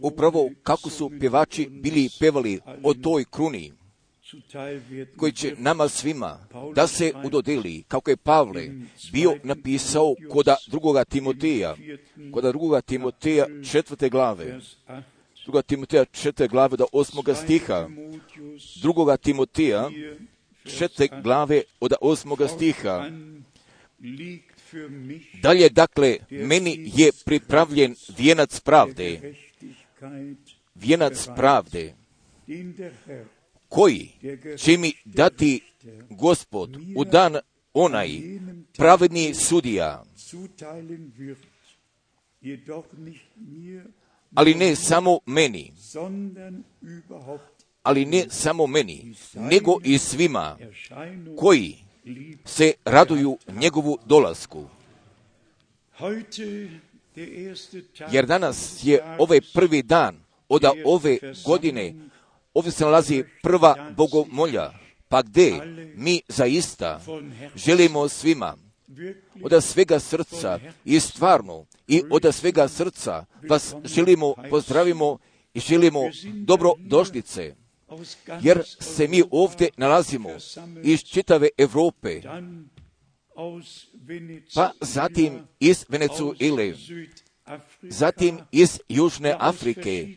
upravo kako su pjevači bili pevali o toj kruni koji će nama svima da se udodeli, kako je Pavle bio napisao koda drugoga Timoteja, koda drugoga Timoteja četvrte glave, druga Timoteja četvrte glave do osmoga stiha, drugoga Timoteja četvrte glave od osmoga stiha. Dalje, dakle, meni je pripravljen vijenac pravde, vijenac pravde, koji će mi dati gospod u dan onaj pravedni sudija. Ali ne samo meni, ali ne samo meni, nego i svima. Koji se raduju njegovu dolasku. Jer danas je ovaj prvi dan od ove godine. Ovdje se nalazi prva bogomolja, pa gdje mi zaista želimo svima? od svega srca i stvarno i od svega srca vas želimo, pozdravimo i želimo dobro došlice, jer se mi ovdje nalazimo iz čitave Europe, pa zatim iz Venezuele, zatim iz Južne Afrike,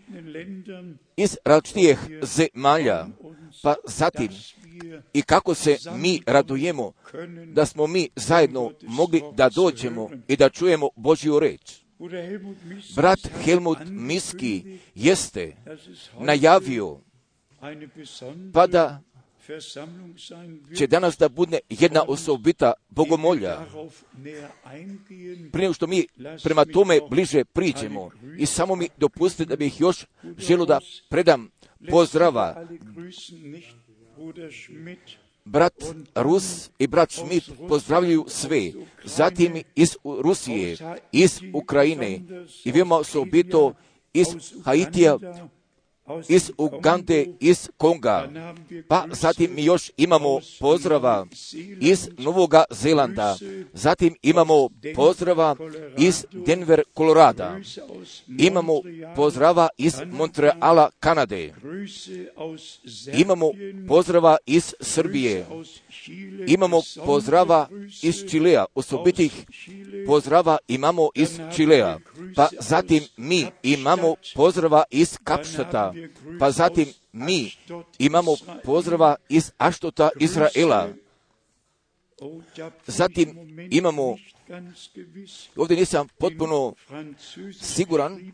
iz različitih zemalja, pa zatim i kako se mi radujemo da smo mi zajedno mogli da dođemo i da čujemo Božju reč. Brat Helmut Miski jeste najavio pa da će danas da bude jedna osobita bogomolja. Prije što mi prema tome bliže priđemo i samo mi dopustite da bih još želo da predam pozdrava brat Rus i brat Schmidt pozdravljaju sve, zatim iz Rusije, iz Ukrajine i veoma osobito iz Haitija iz Ugande, iz Konga. Pa zatim mi još imamo pozdrava iz Novoga Zelanda. Zatim imamo pozdrava iz Denver, Kolorada. Imamo pozdrava iz Montreala, Kanade. Imamo pozdrava iz Srbije. Imamo pozdrava iz Čilea, osobitih pozdrava imamo iz Čilea. Pa zatim mi imamo pozdrava iz Kapštata. Pa zatim mi imamo pozdrava iz Aštota Izraela. Zatim imamo, ovdje nisam potpuno siguran,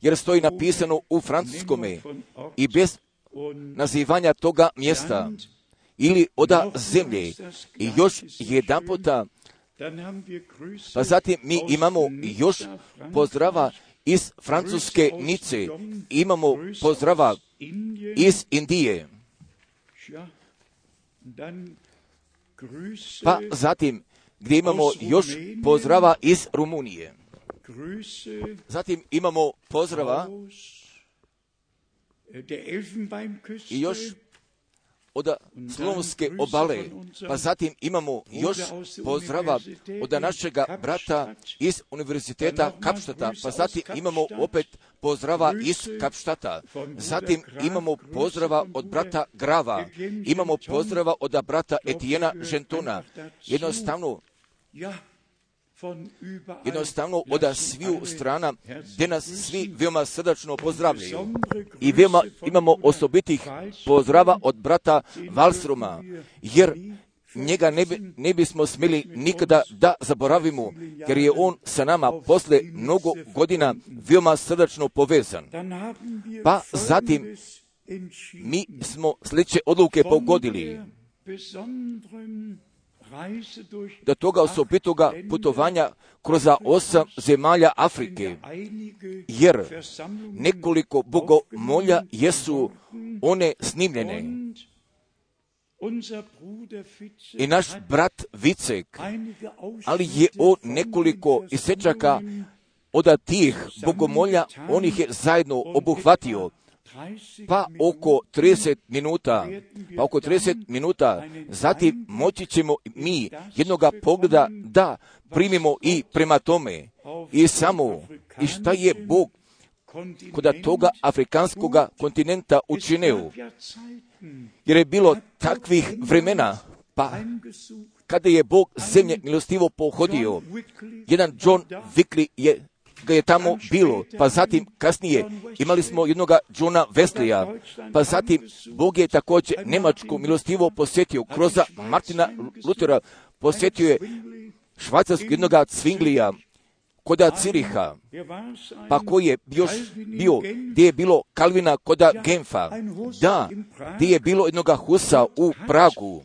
jer stoji napisano u francuskome i bez nazivanja toga mjesta ili oda zemlje. I još jedan puta, pa zatim mi imamo još pozdrava iz Francuske Nice, imamo pozdrava iz Indije. Pa zatim gdje imamo još pozdrava iz Rumunije. Zatim imamo pozdrava i još od Slovonske obale, pa zatim imamo još pozdrava od našega brata iz Univerziteta Kapštata, pa zatim imamo opet pozdrava iz Kapštata, zatim imamo pozdrava od brata Grava, imamo pozdrava od brata Etijena Žentona, jednostavno jednostavno od sviju strana gdje nas svi veoma srdačno pozdravljaju. I veoma imamo osobitih pozdrava od brata Valstroma, jer njega ne, bi, ne bismo smjeli nikada da zaboravimo, jer je on sa nama posle mnogo godina veoma srdačno povezan. Pa zatim mi smo sljedeće odluke pogodili do toga osobitoga putovanja kroz osam zemalja Afrike, jer nekoliko bogomolja jesu one snimljene. I naš brat Vicek, ali je on nekoliko isečaka od tih bogomolja, on ih je zajedno obuhvatio pa oko 30 minuta, pa oko 30 minuta, zatim moći ćemo mi jednoga pogleda da primimo i prema tome. I samo, i šta je Bog kod toga afrikanskoga kontinenta učinio? Jer je bilo takvih vremena, pa kada je Bog zemlje milostivo pohodio, jedan John Wickley je ga je tamo bilo, pa zatim kasnije imali smo jednoga Johna Wesleya, pa zatim Bog je također Njemačku milostivo posjetio kroz Martina Lutera, posjetio je švajcarskog jednoga Cvinglija, koda Ciriha, pa koji je još bio, gdje je bilo Kalvina koda Genfa, da, gdje je bilo jednoga Husa u Pragu,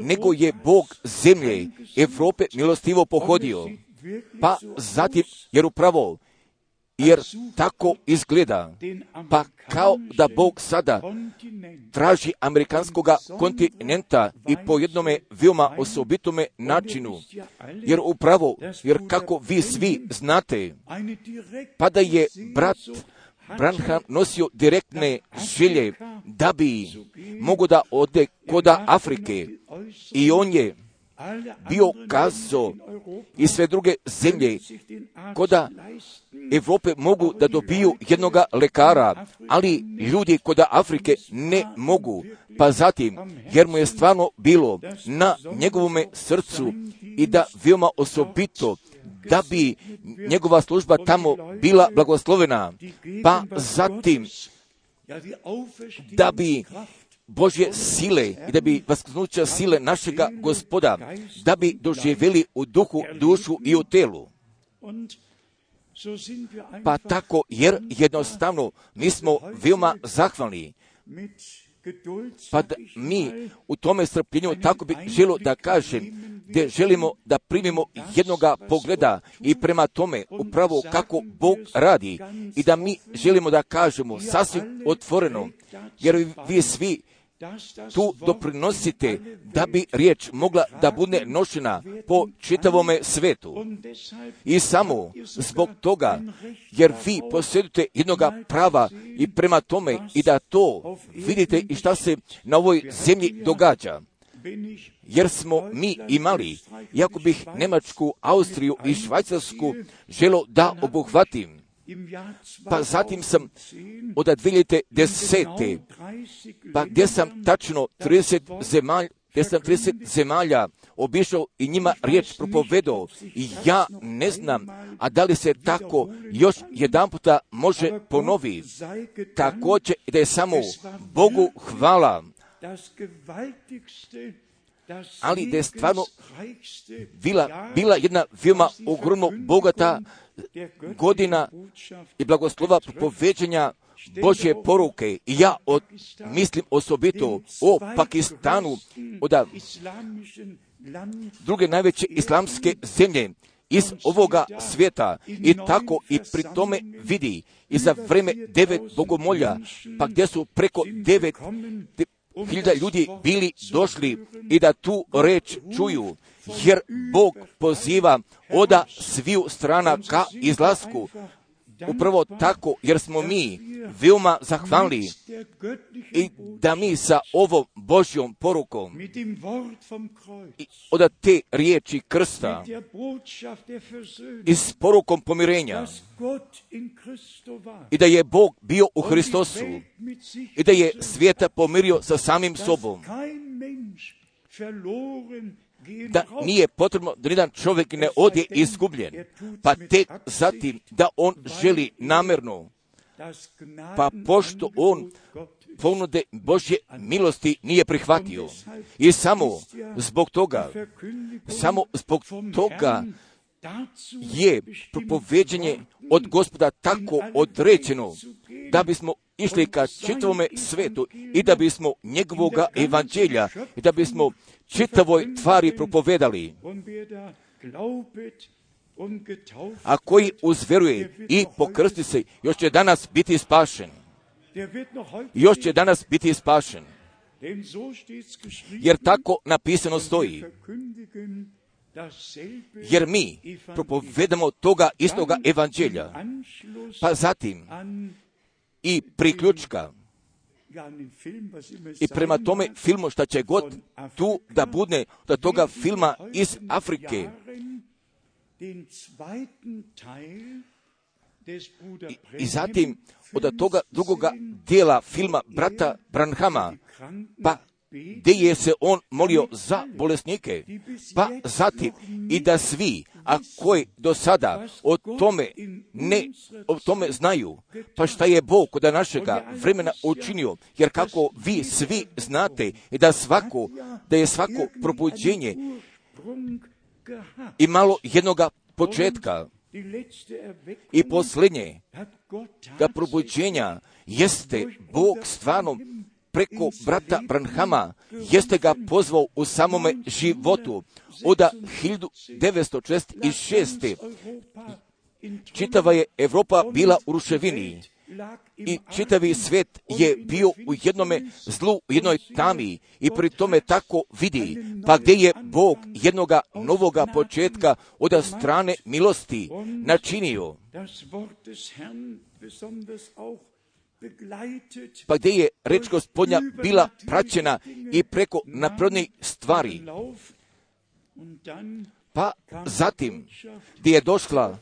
nego je Bog zemlje Evrope milostivo pohodio. Pa zatim, jer upravo, jer tako izgleda, pa kao da Bog sada traži amerikanskog kontinenta i po jednome veoma osobitome načinu, jer upravo, jer kako vi svi znate, pa da je brat Branham nosio direktne želje da bi mogo da ode koda Afrike. I on je bio kazao i sve druge zemlje koda Evrope mogu da dobiju jednoga lekara, ali ljudi koda Afrike ne mogu. Pa zatim, jer mu je stvarno bilo na njegovome srcu i da veoma osobito da bi njegova služba tamo bila blagoslovena, pa zatim da bi Božje sile i da bi vasknuća sile našega gospoda, da bi doživjeli u duhu, dušu i u telu. Pa tako, jer jednostavno mi smo veoma zahvalni pa da mi u tome strpljenju tako bi želo da kažem, gdje želimo da primimo jednoga pogleda i prema tome upravo kako Bog radi i da mi želimo da kažemo sasvim otvoreno, jer vi svi tu doprinosite da bi riječ mogla da bude nošena po čitavome svetu. I samo zbog toga, jer vi posjedujete jednoga prava i prema tome i da to vidite i šta se na ovoj zemlji događa. Jer smo mi imali, iako bih Nemačku, Austriju i Švajcarsku želo da obuhvatim, pa zatim sam od 2010. pa gdje sam tačno 30 zemalja, gdje sam 30 zemalja obišao i njima riječ propovedao i ja ne znam, a da li se tako još jedan puta može ponovi. Također da je samo Bogu hvala, ali da je stvarno bila, bila jedna veoma ogromno bogata godina i blagoslova propoveđenja Božje poruke. I ja od, mislim osobito o Pakistanu, od druge najveće islamske zemlje iz ovoga svijeta. I tako i pri tome vidi. I za vreme devet bogomolja, pa gdje su preko devet hiljada ljudi bili došli i da tu reč čuju, jer Bog poziva oda sviju strana ka izlasku. Upravo tako, jer smo mi veoma zahvalni i da mi sa ovom Božjom porukom i od te riječi krsta i s porukom pomirenja i da je Bog bio u Hristosu i da je svijeta pomirio sa samim sobom da nije potrebno da jedan čovjek ne odje izgubljen, pa tek zatim da on želi namjerno, pa pošto on ponude Božje milosti nije prihvatio. I samo zbog toga, samo zbog toga je propoveđenje od gospoda tako određeno da bismo išli ka čitavome svetu i da bismo njegovoga evanđelja i da bismo čitavoj tvari propovedali. A koji uzveruje i pokrsti se, još će danas biti spašen. Još će danas biti spašen. Jer tako napisano stoji. Jer mi propovedamo toga istoga evanđelja. Pa zatim i priključka. I prema tome filmu šta će god tu da bude da toga filma iz Afrike. I zatim od toga drugoga dijela filma brata Branhama, pa gdje je se on molio za bolesnike, pa zatim i da svi, a koji do sada o tome ne o tome znaju, pa šta je Bog od našega vremena učinio, jer kako vi svi znate i da svako, da je svako probuđenje imalo jednoga početka. i posljednje da probuđenja jeste Bog stvarno preko brata Branhama jeste ga pozvao u samome životu. Oda 1946. Čitava je Evropa bila u ruševini i čitavi svijet je bio u jednome zlu, u jednoj tami i pri tome tako vidi, pa gdje je Bog jednoga novoga početka od strane milosti načinio. Pa gdje je reč gospodnja bila praćena i preko naprodnih stvari. Pa zatim, gdje je došla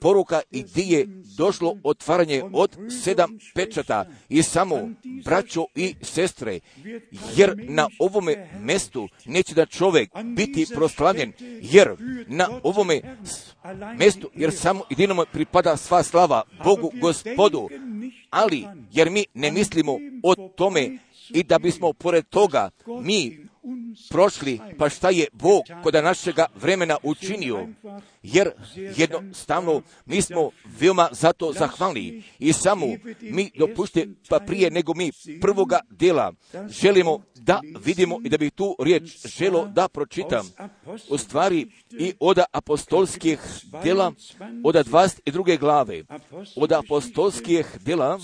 poruka i gdje je došlo otvaranje od sedam pečata i samo braćo i sestre, jer na ovome mestu neće da čovjek biti proslavljen, jer na ovome mestu, jer samo jedinome pripada sva slava Bogu gospodu, ali jer mi ne mislimo o tome i da bismo pored toga mi prošli, pa šta je Bog kod našega vremena učinio, jer jednostavno mi smo veoma zato zahvalni i samo mi dopušte, pa prije nego mi prvoga dela želimo da vidimo i da bi tu riječ želo da pročitam u stvari i od apostolskih dela od 22. glave, od apostolskih dela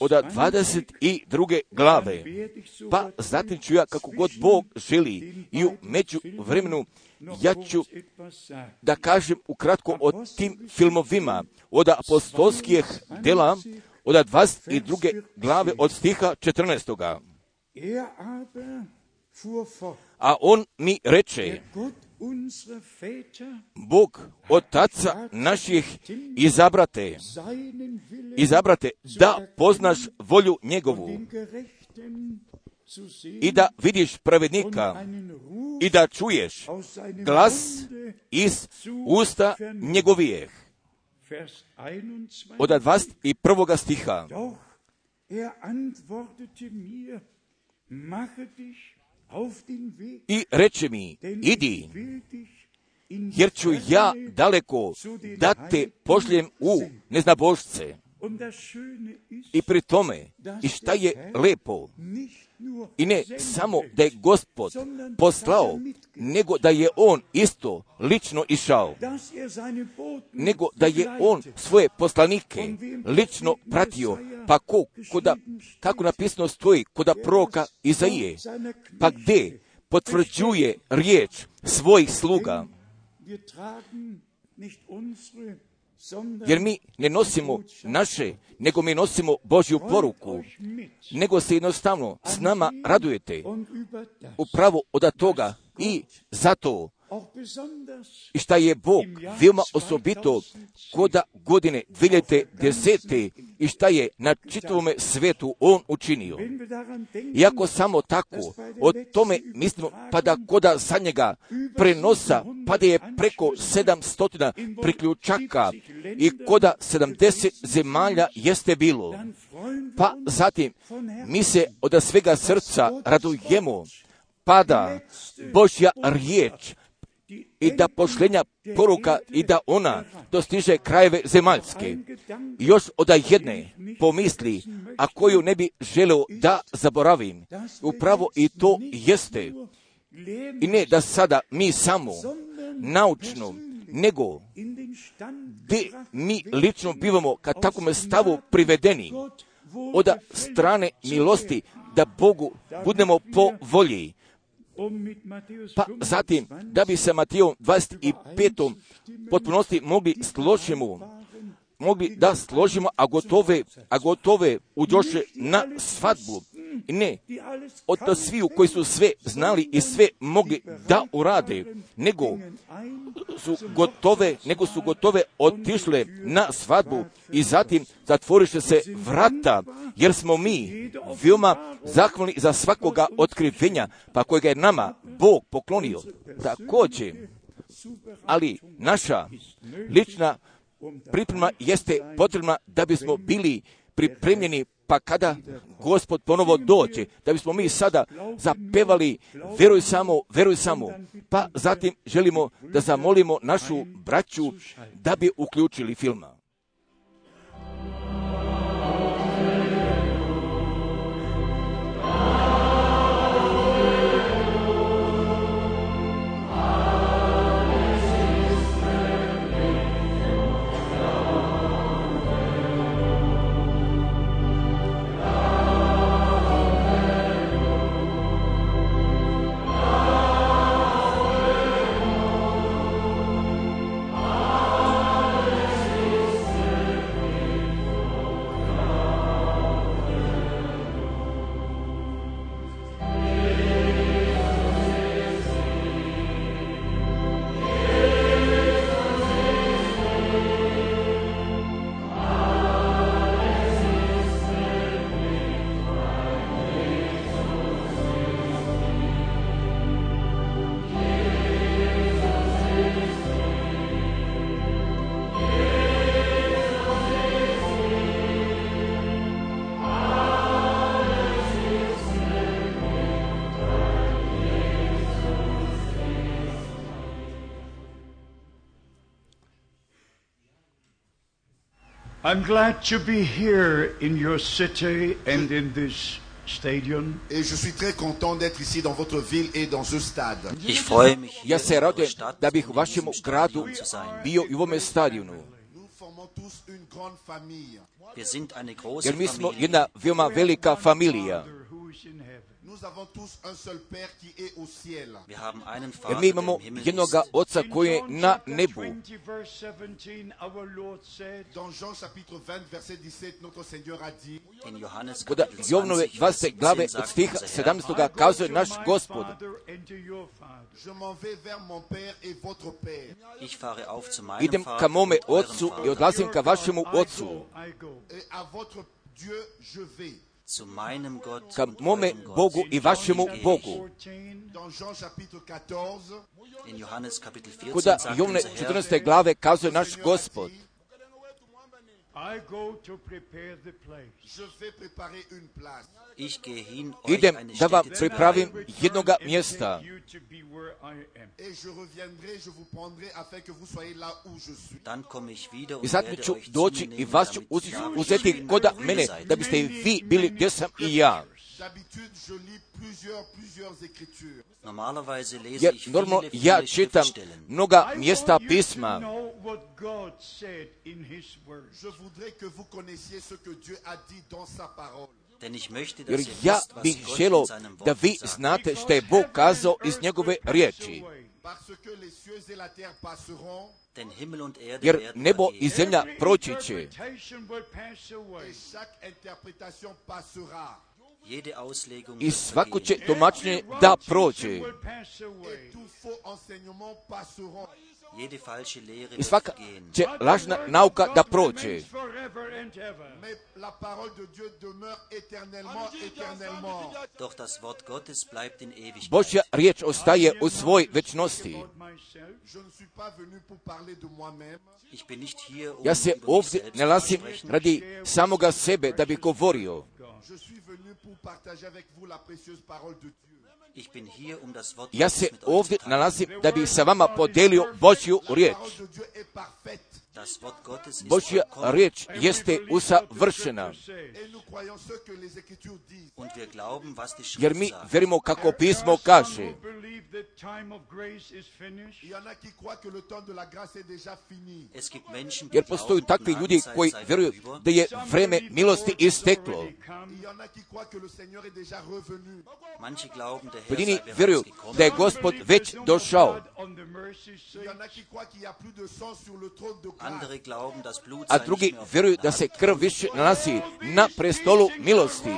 od 22. glave, pa zatim ću ja kako god Bog želi i u među vremenu ja ću da kažem ukratko o tim filmovima od apostolskih dela od 22. glave od stiha 14. A on mi reče, Bog otaca naših izabrate, izabrate da poznaš volju njegovu i da vidiš pravednika i da čuješ glas iz usta njegovijeh. Od 21. stiha. I reče mi, idi, jer ću ja daleko da te pošljem u neznabožce. I pri tome, i šta je lepo, i ne samo da je gospod poslao, nego da je on isto lično išao, nego da je on svoje poslanike lično pratio, pa ko, koda, kako napisano stoji, koda proka Izaije, pa gdje potvrđuje riječ svojih sluga. Jer mi ne nosimo naše, nego mi nosimo Božju poruku, nego se jednostavno s nama radujete. Upravo od toga i zato i šta je Bog veoma osobito koda godine 2010. i šta je na čitavome svetu On učinio. Iako samo tako, o tome mislimo, pa da koda sa njega prenosa, pa da je preko 700 priključaka i koda 70 zemalja jeste bilo. Pa zatim mi se od svega srca radujemo, pada Božja riječ, i da pošlenja poruka i da ona dostiže krajeve zemaljske. Još od jedne pomisli, a koju ne bi želeo da zaboravim, upravo i to jeste. I ne da sada mi samo naučno, nego gdje mi lično bivamo kad takvom stavu privedeni od strane milosti da Bogu budemo po volji pa zatim, da bi se Matijom 25. potpunosti mogli složimo, mogli da složimo, a gotove, a gotove uđoše na svadbu. Ne od to sviju koji su sve znali i sve mogli da urade, nego su gotove, nego su gotove otišle na svadbu i zatim zatvoriše se vrata, jer smo mi veoma zahvalni za svakoga otkrivenja, pa kojega je nama Bog poklonio. Također, ali naša lična priprema jeste potrebna da bismo bili pripremljeni pa kada gospod ponovo dođe, da bismo mi sada zapevali veruj samo, veruj samo, pa zatim želimo da zamolimo našu braću da bi uključili filma. I'm glad to be here in your city and in this stadium. Et je suis très content d'être ici dans votre ville et dans ce stade. Ich freue mich, hier Ja se radujem da bih u und vašem gradu bio i u ovome stadionu, Nous formons tous une grande famille. Wir sind eine große jer mi smo Familie. jedna veoma velika familija. Jer Vater, mi imamo jednoga oca In koji je na nebu. 20, verse 17, our Lord said, Dans Jean chapitre 20, verset 17, notre Seigneur a dit, In Johannes Kod Kapitel Jovnove 20, Vers 20 glave 17 od stiha unser Herr, 17. I go kazuje to naš gospod. Father and to your Father. Je m'en vais vers mon Père et votre Père, Ich fahre auf zu meinem Idem Vater ka mome ocu i odlazim ka vašemu ocu. Dieu je vais. Ka mome. Bogu i vašemu Bogu. 14, Dans Jean chapitre 14, In Johannes Kapitel 14 Kuda Jovne unser Herr, 14. glave kazuje naš gospod. Idem da vam pripravim jednoga mjesta. take you to I am. Et je reviendrai, je vous prendrai afin que vous soyez là où je suis. Dann komme ich wieder I und zatim werde ću euch zu doći mir i nehmen, vas ću da, ich uzeti koda mene, da biste i vi bili gdje sam i ja. D'habitude, je lis plusieurs, plusieurs écritures. Normalerweise lese Jer normalno ja čitam mnoga mjesta pisma. know what God said in His Word. Je voudrais que vous connaissiez ce que Dieu a dit dans sa parole. Denn ich möchte, Jer dass ihr ja wisst, was bih seinem da vi znate što je Bog kazao iz njegove riječi. Parce que les cieux et la terre passeront, Denn Himmel und Erde Jer nebo i zemlja proći će. I svako će tumačenje da prođe. I wird svaka će lažna nauka da prođe. remains forever and ever. Mais la parole de Dieu demeure éternellement, éternellement. Doch das Wort Gottes bleibt in Ewigkeit. Božja riječ ostaje u svoj večnosti. Um Ja se ovdje ne lasim radi samoga sebe da bi govorio. Um Ja se ovdje nalazim da bi sa vama podelio Božju riječ. Božja vollkommen. riječ jeste usavršena. Jer Schrift mi sagt. verimo kako pismo kaže. Jer postoju glauben, takvi ljudi koji vjeruju da je vreme milosti isteklo. Pojedini vjeruju da je gospod već došao. blood on the mercy Il y en seat. a qui croient qu'il n'y a plus de sang sur le trône de grâce. Andere glauben, das Blut A sei drugi vjeruju da se krv više nalazi na prestolu milosti.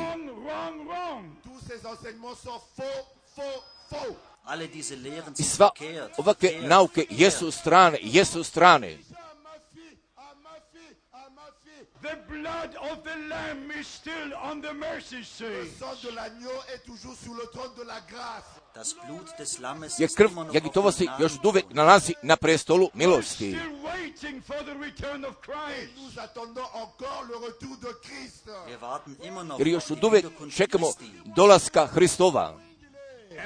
I sva verkehrt. ovakve nauke jesu strane, jesu strane. The blood of the Lamb is still on the mercy Le seat. sang de l'agneau est toujours sur le trône de la grâce. Das Blut des Lammes ist krv immer noch auf Jagitovosti dem još uvek nalazi na prestolu milosti. still waiting for the return of Et Christ. nous attendons encore le retour de Christ. Wir warten immer noch Jer auf još uvek čekamo Christi. dolaska Hristova.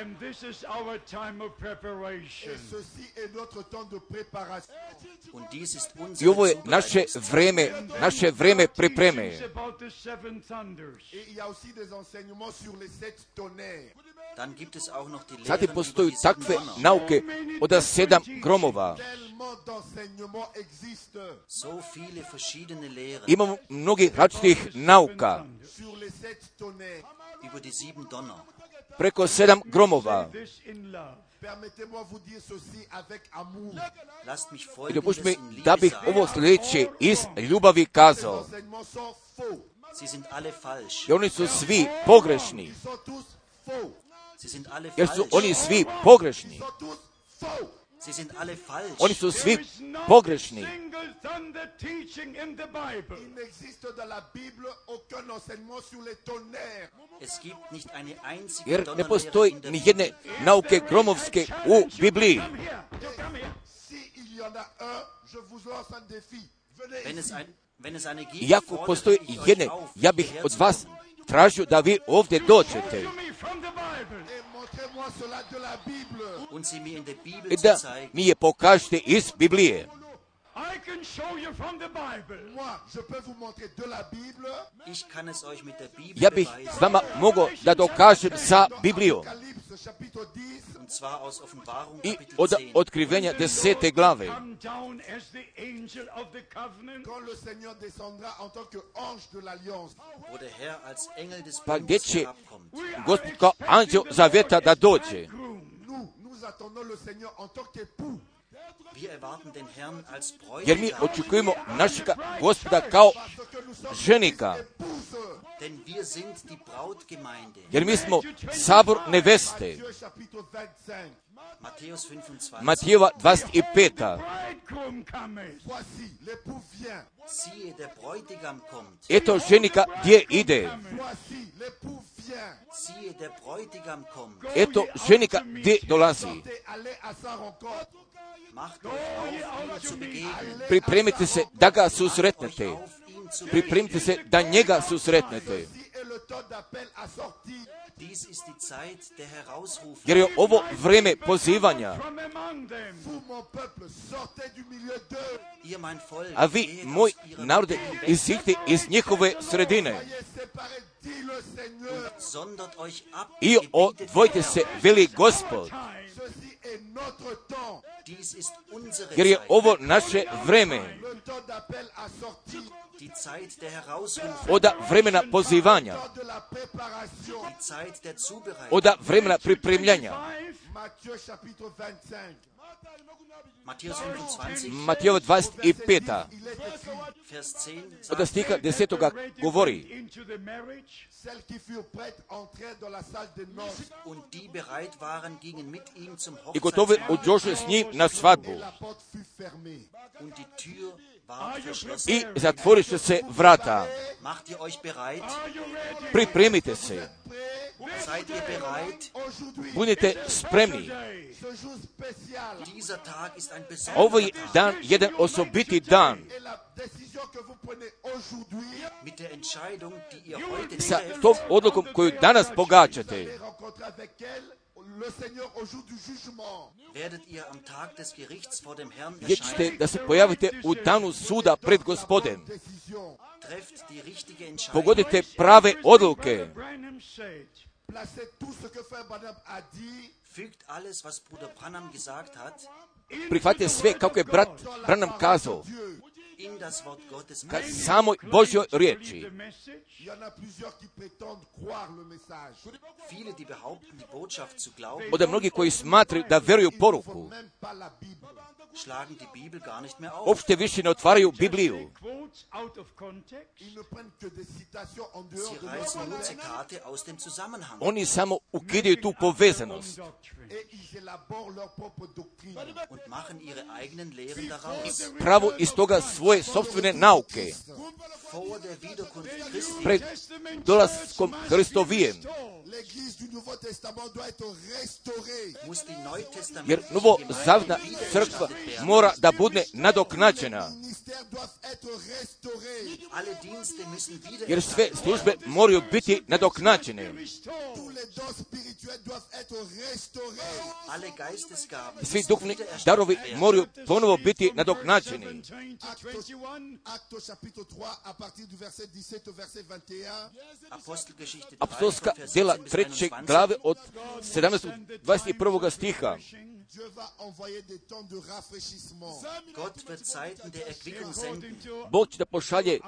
And this is our time of preparation. Et ceci est notre temps de préparation. Und dies ist I unsere ovo je naše vreme, naše vreme pripreme. Teachings about the seven thunders. Et il y a aussi des enseignements sur les sept tonnerres. Dann gibt es auch noch die Zatim postoju takve nauke od sedam gromova. Tellement d'enseignements existent So viele verschiedene Lehren Imamo mnogih različitih nauka preko sedam gromova. I folgendes mi da bih ovo sljedeće iz ljubavi kazao. I oni su svi pogrešni. Jer su oni svi pogrešni. Sie sind alle falsch. Oni su svi pogrešni. Jer ne postoji ni jedne nauke gromovske u Bibliji. Come here. You come here. S'il y en a un, je vous lance un défi. Venez Wenn es, ici. ein, wenn es eine gibt, Iako postoji jedne, ja bih od vas tražio da vi ovdje dođete Und sie mir in der Bibel da zeigen. mi je pokažete iz Biblije. I can show you from the Bible. Moi, je peux vous montrer de la Bible. Ich kann es euch mit der Bibel Ja bih vama mogao da dokažem sa Biblijom Apocalypse chapitre 10. Und zwar aus Offenbarung i Kapitel od 10. otkrivenja desete glave. Wo der Herr als Engel des Pa gdje Bundes će. Gospod kao anđeo zaveta da dođe. Nous attendons le Seigneur en tant qu'époux. Wir erwarten den Herrn als Jer mi Bräutigam, očekujemo našega gospoda kao ženika. denn wir sind die Brautgemeinde. Jer mi smo sabor neveste. Matthieu chapitre 25. Matthäus 25. Matijeva 25. Bridegroom cometh. Voici, l'époux vient. Siehe, der Bräutigam kommt. Eto ženika gdje ide. Bräutigam. Eto ženika gdje dolazi. Begegnen. Pripremite se da ga susretnete. Pripremite se da njega susretnete. Jer je ovo vreme pozivanja. A vi, moj narode, iziđite iz njihove sredine I odvojite se, veli Gospod. Jer je Zeit, ovo naše vreme. Oda vremena pozivanja. Oda vremena pripremljanja. Матия 25 от да стиха 10 га говори. И готови от Джошуа с ним на сватбу. I prepared? zatvoriše se vrata. Macht ihr euch bereit? Are you ready? Pripremite se. Prêts Seid ihr bereit? aujourd'hui, Budite spremni. Tag. dan, jedan osobiti dan. Sa tom odlukom koju danas pogađate. Allez rencontrer avec elle le Seigneur au jour du jugement. werdet ihr am Tag des Gerichts vor dem Herrn Gdje ćete erscheinen. da se pojavite u danu suda pred gospodem. Décision. Trefft die richtige Entscheidung. Pogodite prave odluke. Branham said. Placez tout ce que Frère Branham a dit Fügt alles, was Bruder Branham gesagt hat, Prihvatite sve kako je brat Branham kazao. Dieu. in das Wort Gottes ka samoj Božjoj riječi. Il y en a plusieurs qui prétendent croire le message. Viele, die behaupten, die Botschaft zu glauben, Od mnogi koji smatraju da veruju poruku, schlagen die Bibel gar nicht mehr auf. uopšte više ne otvaraju Bibliju. Ils ne prennent que des citations en dehors Sie de leur reißen nur contexte Zitate aus dem Zusammenhang. Oni samo ukidaju tu povezanost und machen ihre eigenen Lehren daraus. pravo iz toga svoje sobstvene nauke. Pred dolaskom Hristovijem, jer novo zavna crkva. Mora da bude nadoknađena, jer sve službe moraju biti nadoknađene. Svi duhovni darovi moraju ponovo biti nadoknađeni. Acte chapitre 3, à partir du verset 17 au verset 21. Apostelgeschichte 3, Apostolska djela 17 bis treće 21. glave od 17. 21. stiha. Gott wird Zeiten der Erquickung senden. Bog će da pošalje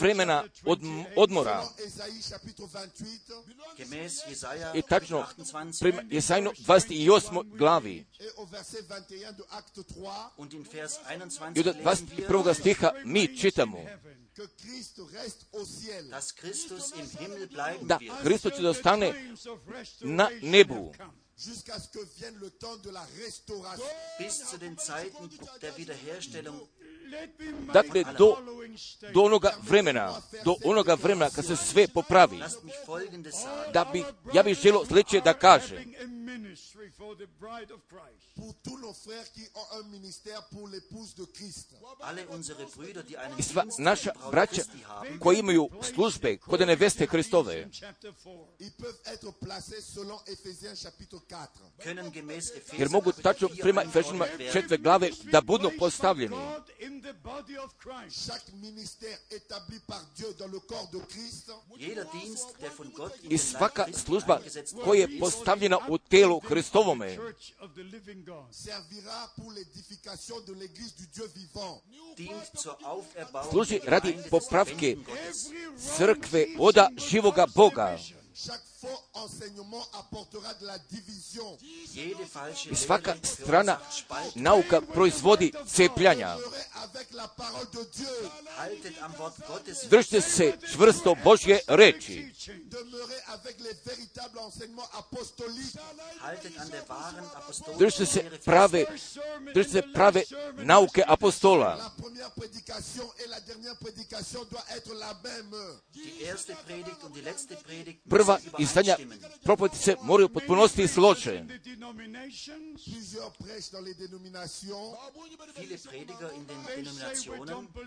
vremena od, odmora. Selon Ésaïe chapitre 28 Gemäß Jesaja I tačno, 28 prema Jesajnu 28. glavi. Et au verset 21 de Acte 3 und in Vers 21 i od lesen wir, 21. stiha mi čitamo. da wird, Hristos će da ostane na nebu jusqu'à ce que vienne le temps de la restauration. bis zu den Zeiten der Wiederherstellung. Dakle, do, do onoga vremena, do onoga vremena kad se sve popravi, da bi, ja bih želio sljedeće da einen I sva naša braća koji imaju službe kod neveste Hristove, Ils peuvent être placés selon Éphésiens chapitre 4. können gemäß jer mogu tačno Kapitel 4 prema Efežanima četve glave da budu postavljeni. Chaque ministère établi par Dieu dans le corps de Christ. Jeder Dienst, der von Gott in I svaka služba koja je postavljena u telu Hristovome, servira pour l'édification de l'église du Dieu vivant. dient zur Auferbauung služi radi popravke crkve oda živoga Boga. Chaque faux enseignement apportera de la division. Jede falsche I svaka strana nauka proizvodi cepljanja. Držite se čvrsto Božje reči. Držite se prave, držite se prave nauke apostola. Prva i zadnja übereinstimmen. propotice moraju potpunosti i sloče.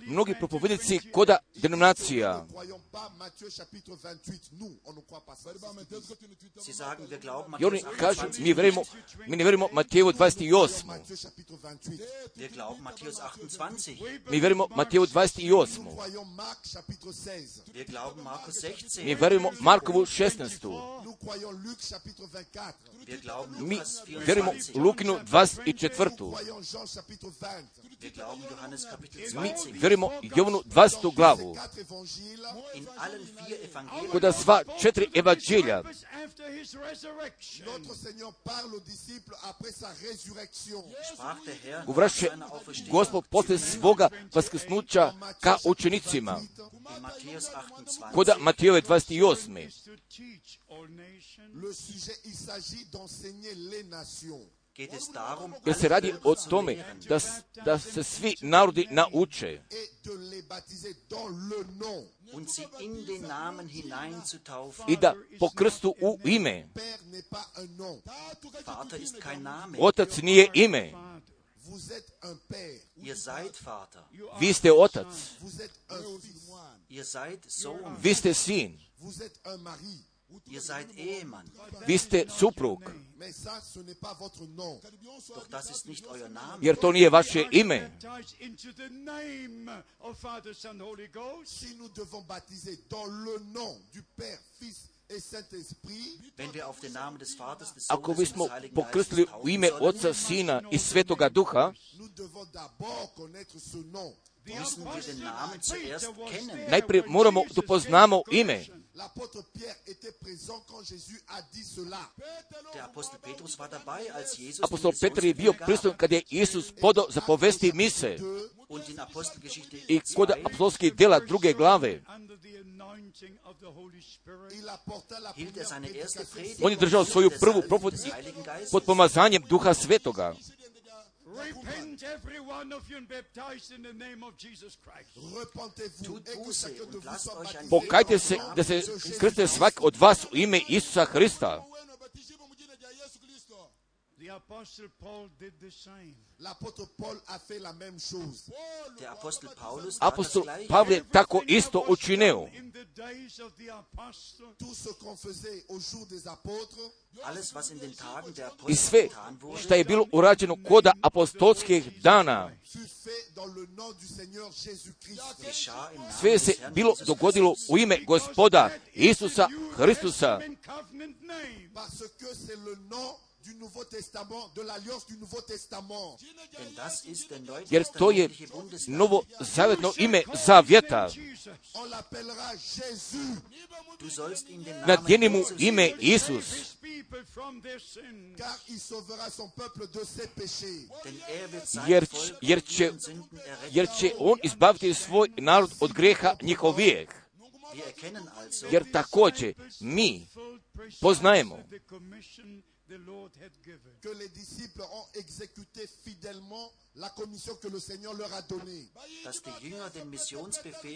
Mnogi propovednici koda denominacija ne croyons pas Matthieu chapitre 28. Nous, on ne croit pas ça. Sie sagen, wir glauben i oni Matthäus kažu 28. mi verujemo, mi ne verujemo Matejevu 28. Matthieu chapitre 28. Wir glauben Matthäus 28. Mi verujemo Matejevu 28. Nous croyons Marc chapitre 16. Wir glauben Markus Mi 16. verujemo Markovu 16. Nous croyons Luc chapitre 24. Wir glauben Mi 24. Lukinu 24. Croyons Jean chapitre 20. Wir glauben Johannes Kapitel Mi 20. verujemo Jovanu 20. glavu. Quatre évangiles. In allen vier Evangelien Koda sva četiri evanđelja Notre Seigneur parle aux disciples après sa résurrection. sprach der Herr nach Govraše Gospod posle svoga vaskrsnuća ka učenicima. in Matthäus 28. Koda Matejove 28. Le sujet, il s'agit d'enseigner les nations. Geht es darum, Jer se radi o tome da, da se svi narodi nauče et de les baptiser dans le nom. und sie in den Namen hineinzutaufen. i da po krstu u ime. Otac nije ime. Vous êtes un père. Ihr seid Vater. Vi ste otac. Vous êtes un fils. Ihr seid Sohn. Vi ste sin. Ihr seid Ehemann. Vi suprug. Doch das ist nicht euer Name. Jer to nije vaše ime. Si nous devons baptiser dans le nom du Père, Fils et Saint-Esprit, Wenn wir auf den Namen des Vaters, des Ako Sohnes und bismo des Heiligen pokrstili Geistes u ime Oca, Sina i Svetoga Duha, najprije moramo da poznamo ime. L'apôtre Pierre était présent quand Jésus a dit cela. Der Apostel Petrus war dabei, als Jesus Apostol Petar je bio prisutan kad je Isus podao mise Und in Apostelgeschichte i kod 2 apostolskih dela druge glave. On je držao svoju prvu Geistes. pod pomazanjem Duha Svetoga. Pokajte se da se krste svak od vas u ime Isusa Hrista. The Apostle Paul did the same. L'apôtre Paul a fait la même chose. Apostol. Pavle tako Everything isto učinio. done In the days of the apostle, Tout ce qu'on faisait au jour des apôtres, Alles, was in den Tagen der I Apostel sve getan wurde, šta je bilo urađeno koda apostolskih dana, fut fait dans le nom du Seigneur Jésus-Christ. geschah im Namen sve se bilo dogodilo u ime gospoda Isusa Hristusa, Du Nouveau Testament, de l'alliance du Nouveau Testament. Jer to je novo zavetno ime zavjeta. Nadjeni mu ime Isus, His people from their sins. car il sauvera son peuple de ses péchés. denn er jer, jer, će, jer će on izbaviti svoj narod od greha njihovijeg. Jer također mi poznajemo The commission the Lord had given. Que les disciples ont exécuté fidèlement la commission que le Seigneur leur a donnée.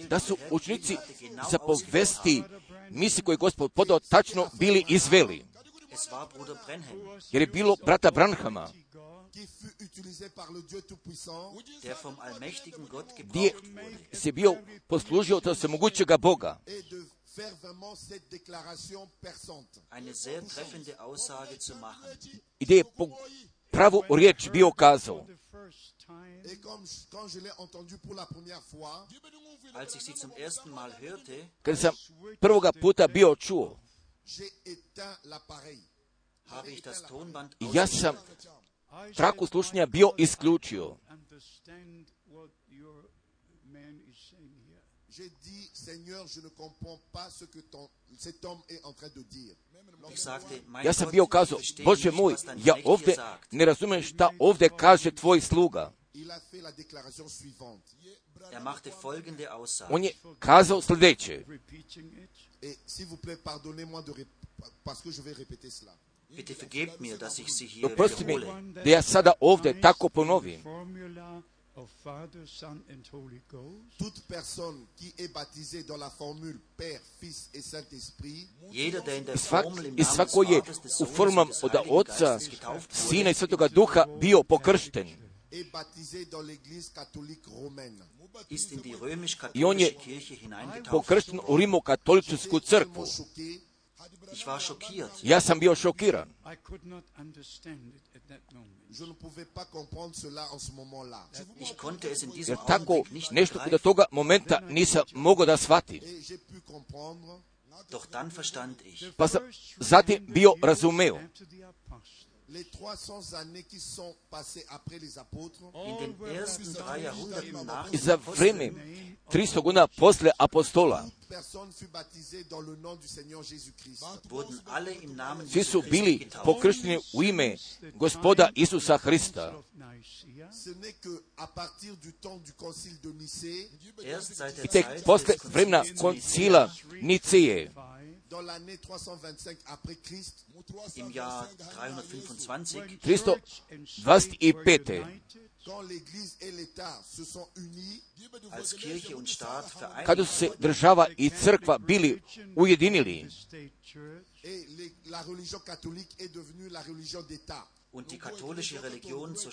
da su učenici gegeben hatte, genau za ausgeführt povesti haben. misli koje je gospod podao tačno bili izveli. Jer je bilo brata Branhama, qui fut utilisé par le Dieu Tout-Puissant der vom allmächtigen Gott gdje se bio poslužio od svemogućega Boga et de faire vraiment cette déclaration perçante. Eine sehr treffende Aussage zu machen. gdje je po pravu riječ bio kazao. The first time, Et comme quand je l'ai entendu pour la première fois, Als ich sie zum ersten Mal hörte, Kad sam prvoga puta bio čuo, j'ai éteint l'appareil. habe ich das Tonband ja sam traku said, slušanja "I bio isključio. J'ai dit, Seigneur, je ne comprends pas ce que ton, cet homme est en train de dire. Ja sam bio kazao, Bože moj, ja ovdje ne razumijem šta ovdje kaže tvoj sluga. Il a fait la déclaration suivante. Er machte folgende Aussage. On je kazao sljedeće. Repeating it. Et s'il vous plaît, pardonnez-moi de rép- parce que je vais répéter cela. Bitte vergebt mir, dass ich sie hier Oprosti mi wiederhole. da ja sada ovdje tako ponovim. Formula of Father, Son, and Holy Ghost. Toute personne qui est baptisée dans la formule Père, Fils et Saint-Esprit Jeder, der in der I, svak, Formel im I Namen svako des je Vaters, des u Sohnes formam und des od Heiligen Oca, Geistes getauft Sina i Svetoga Duha bio pokršten. est baptisé dans l'Église catholique romaine. ist in die I on römisch-katholische je Kirche hineingetauft. pokršten u Rimokatoličku crkvu. Tellement choqué. Ich war schockiert. Ja sam bio šokiran. I could not understand it at that moment. Je ne pouvais pas comprendre cela en ce moment-là. Ich konnte es in diesem Jer tako nešto do toga momenta nisam mogao da shvatim. Pa sam zatim bio razumeo. Les 300 années qui sont passées après les apôtres. In den ersten drei Jahrhunderten nach za vreme 300 godina posle apostola. Personne fut baptisée dans le nom du Seigneur Jésus-Christ. wurden alle im Namen svi su Jesu bili pokršteni u ime gospoda Isusa Hrista. of Nicaea, Ce n'est que à partir du temps du concile de Nicée, Erst seit der I tek posle vremena koncila Niceje, dans l'année 325 après Christ, im Jahr 325, 325. quand l'Église et l'État se sont unis, als Kirche und Staat kada su se država i crkva bili ujedinili et la religion catholique est devenue la religion d'État. Und die katholische Religion zur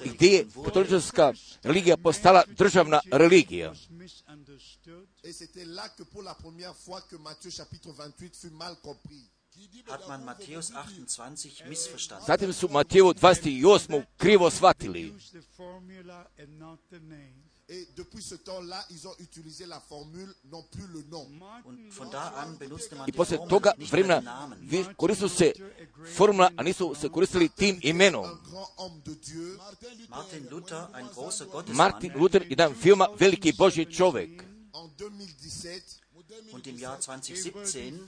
gdje je katolička religija postala državna religija. was misunderstood. Et c'était là que pour la première fois que Matthieu chapitre 28 fut mal compris. hat man Matthäus 28 missverstanden. Zatim su Mateju 28. krivo shvatili. Et de depuis ce temps-là, ils ont utilisé la formule, non plus le nom. Und von da an benutzte man I poslije toga vremena den Namen. vi- koristili se formula, a nisu se koristili tim imenom. Martin Luther, ein großer Gottesmann, Martin Luther, jedan veoma veliki Božji čovjek, en 2017, und im Jahr 2017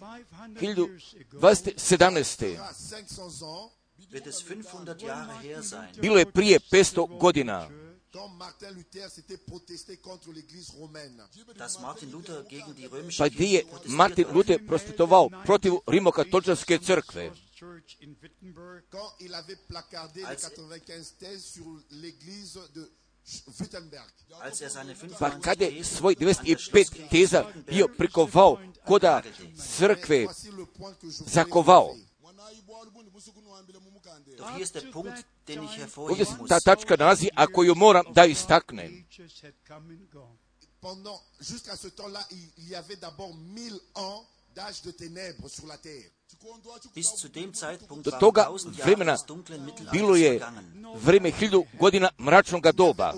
2017. à 500 ans, wird es 500 Jahre her sein, Bilo je prije 500 godina, quand Martin Luther s'était protesté contre l'église romaine. dass Martin Luther gegen die römische je protestiert Martin. Luther prostitovao protiv rimokatoličarske crkve. Quand il avait placardé les Als- 95 thèses sur l'église de Wittenberg. Als er seine Pa 95 kad je Thesen svoj an der 95 Schlusskirche teza bio prikovao koda crkve zakovao. Doch hier ist der Punkt, den ich Ovdje hervorheben muss. ta tačka nalazi, a koju moram da istaknem. Pendant, jusqu'à ce temps-là, il, y avait d'abord 1000 ans d'âge de ténèbres sur la terre. Bis zu dem Zeitpunkt Do waren toga 1000 Jahre vremena des dunklen bilo Mittelalters je vergangen, vreme hiljadu godina mračnog doba,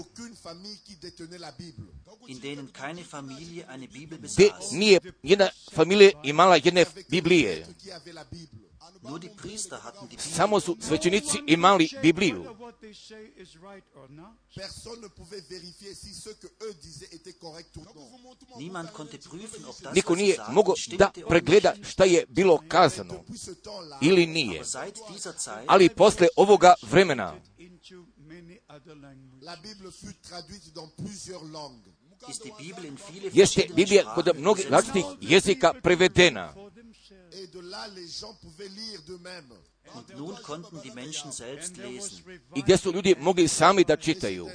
gdje besaß. nije jedna familija imala jedne Biblije. Nur die Priester hatten die Bibel. Samo su svećenici imali Bibliju. Personne ne pouvait vérifier si ce que eux disaient était correct ou non. Niemand konnte prüfen, ob das, Niko nije mogao da pregleda šta je bilo kazano ili nije. Ali posle ovoga vremena la Bible fut traduite dans plusieurs langues. ist die Bibel in viele jeste Biblija kod mnogih različitih jezika prevedena. Und nun konnten die Menschen selbst lesen. I gdje su ljudi mogli sami da čitaju.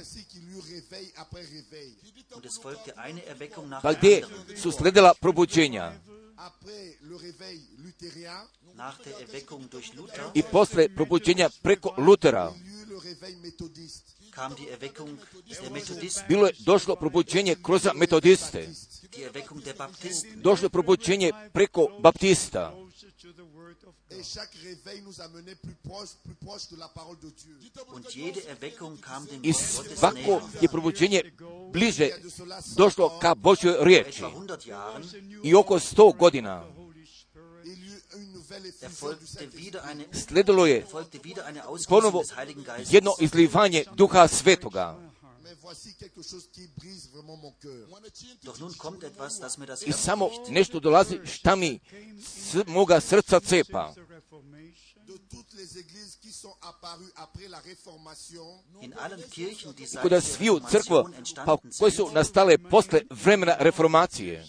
Und es folgte eine Erweckung nach Pa der gdje anderen. su sledila probuđenja. Après le réveil luthérien, Nach der Erweckung durch Luther I posle probuđenja preko Lutera kam die Erweckung der Methodisten, bilo je došlo probuđenje kroz metodiste. die Erweckung der Baptisten. Došlo je probuđenje preko baptista. Et chaque réveil nous amenait plus proche, plus proche de la parole de Dieu. Und jede Erweckung kam dem I Wort Gottes svako je probuđenje bliže došlo ka Božjoj riječi. Etwa 100 Jahren I oko sto godina sledilo je ponovo des Heiligen Geistes. jedno izlivanje duha svetoga. Mais voici quelque chose qui brise vraiment mon cœur. Doch nun kommt etwas, das mir das I samo nešto dolazi šta mi s moga srca cepa. De toutes les églises qui sont apparues après la Réformation, In allen Kirchen, die seit Kod der sviju crkva, Reformation pa koje su nastale posle vremena reformacije.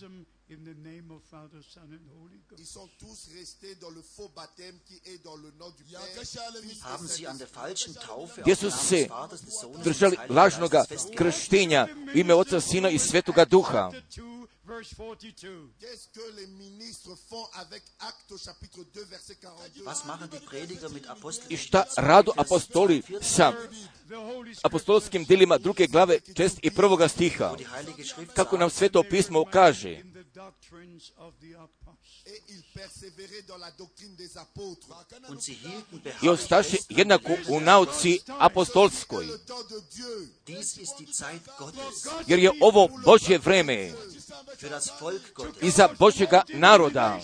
Ils sont tous restés dans le faux baptême qui est dans le nom du Père. Fils et haben sie an der falschen Taufe auf Gdje den su Namen se držali lažnoga krštenja u ime Oca, Sina i Svetoga Duha. Qu'est-ce que les ministres font avec Actes au chapitre 2, verset 42 Was machen die Prediger mit Apostel? I šta radu apostoli sa apostolskim delima druge glave čest i prvoga stiha. Kako nam sveto pismo kaže, et ils persévéraient dans la doctrine des apôtres. und sie hielten i ostaše jednako u nauci apostolskoj, Le temps de Dieu, Dies ist die Zeit Gottes jer je ovo Božje vreme für das Volk i Gottes za Božjega naroda.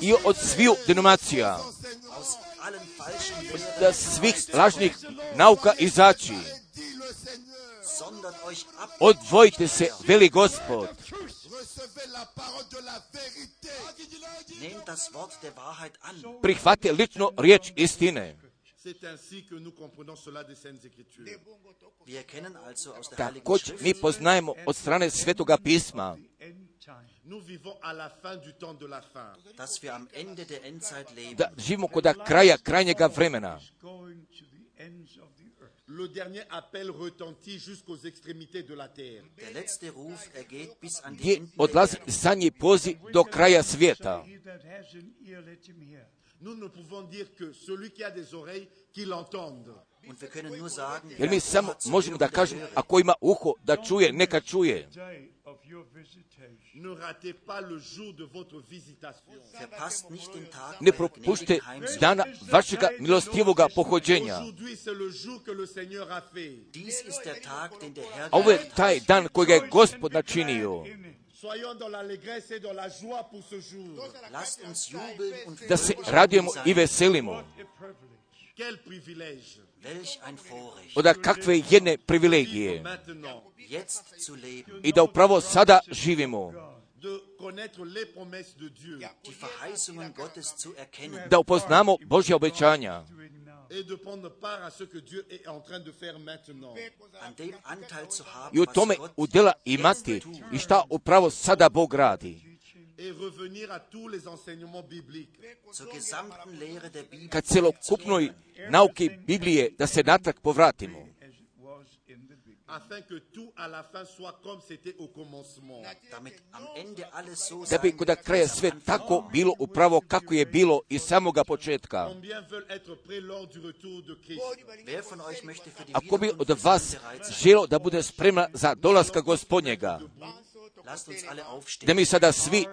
I od sviju denominacija, aus allen falschen Lehren, da svih lažnih nauka izaći. Odvojite se, veli Gospod, prihvate lično riječ istine. C'est ainsi que nous comprenons cela des Saintes Écritures. Wir erkennen also aus der Heiligen Također mi poznajemo od strane Svetoga pisma Nous vivons à la fin du temps de la fin. dass wir am Ende der Endzeit leben. da živimo kod kraja krajnjega vremena. Le dernier appel retentit jusqu'aux extrémités de la terre. Der letzte Ruf ergeht bis an die odlazi zadnji poziv do kraja svijeta. Nous ne pouvons dire que celui qui a des oreilles, qu'il entende. Und wir können nur sagen, Jer mi samo možemo da kažemo, ako ima uho da čuje, neka čuje. of your visitation. Ne propušte dana vašega milostivoga pohođenja. A ovo je taj dan kojega je gospod načinio. Soyons dans l'allégresse et dans la joie pour ce jour. Lasst uns jubeln und Da se radujemo i veselimo. A privilege. Quel privilège. Welch ein Vorrecht, Oda kakve jedne privilegije. I da upravo sada živimo. Da upoznamo Božja obećanja. et de prendre part à ce que Dieu est en train de faire maintenant. an dem Anteil zu haben, I u tome udjela imati i šta upravo sada Bog radi. Et revenir à tous les enseignements bibliques. zur gesamten Lehre der Bibel Kad celokupnoj nauki Biblije da se natrag povratimo. Afin que tout à la fin soit comme c'était au commencement. damit am Ende alles so Da bi kod kraja sve tako bilo upravo kako je bilo iz samoga početka. Combien veulent être prêts lors du retour de Christ Wer von euch möchte für die Ako bi od vas želo da bude spremna za dolaska gospodnjega, Lasst uns alle da aufstehen. mi sada svi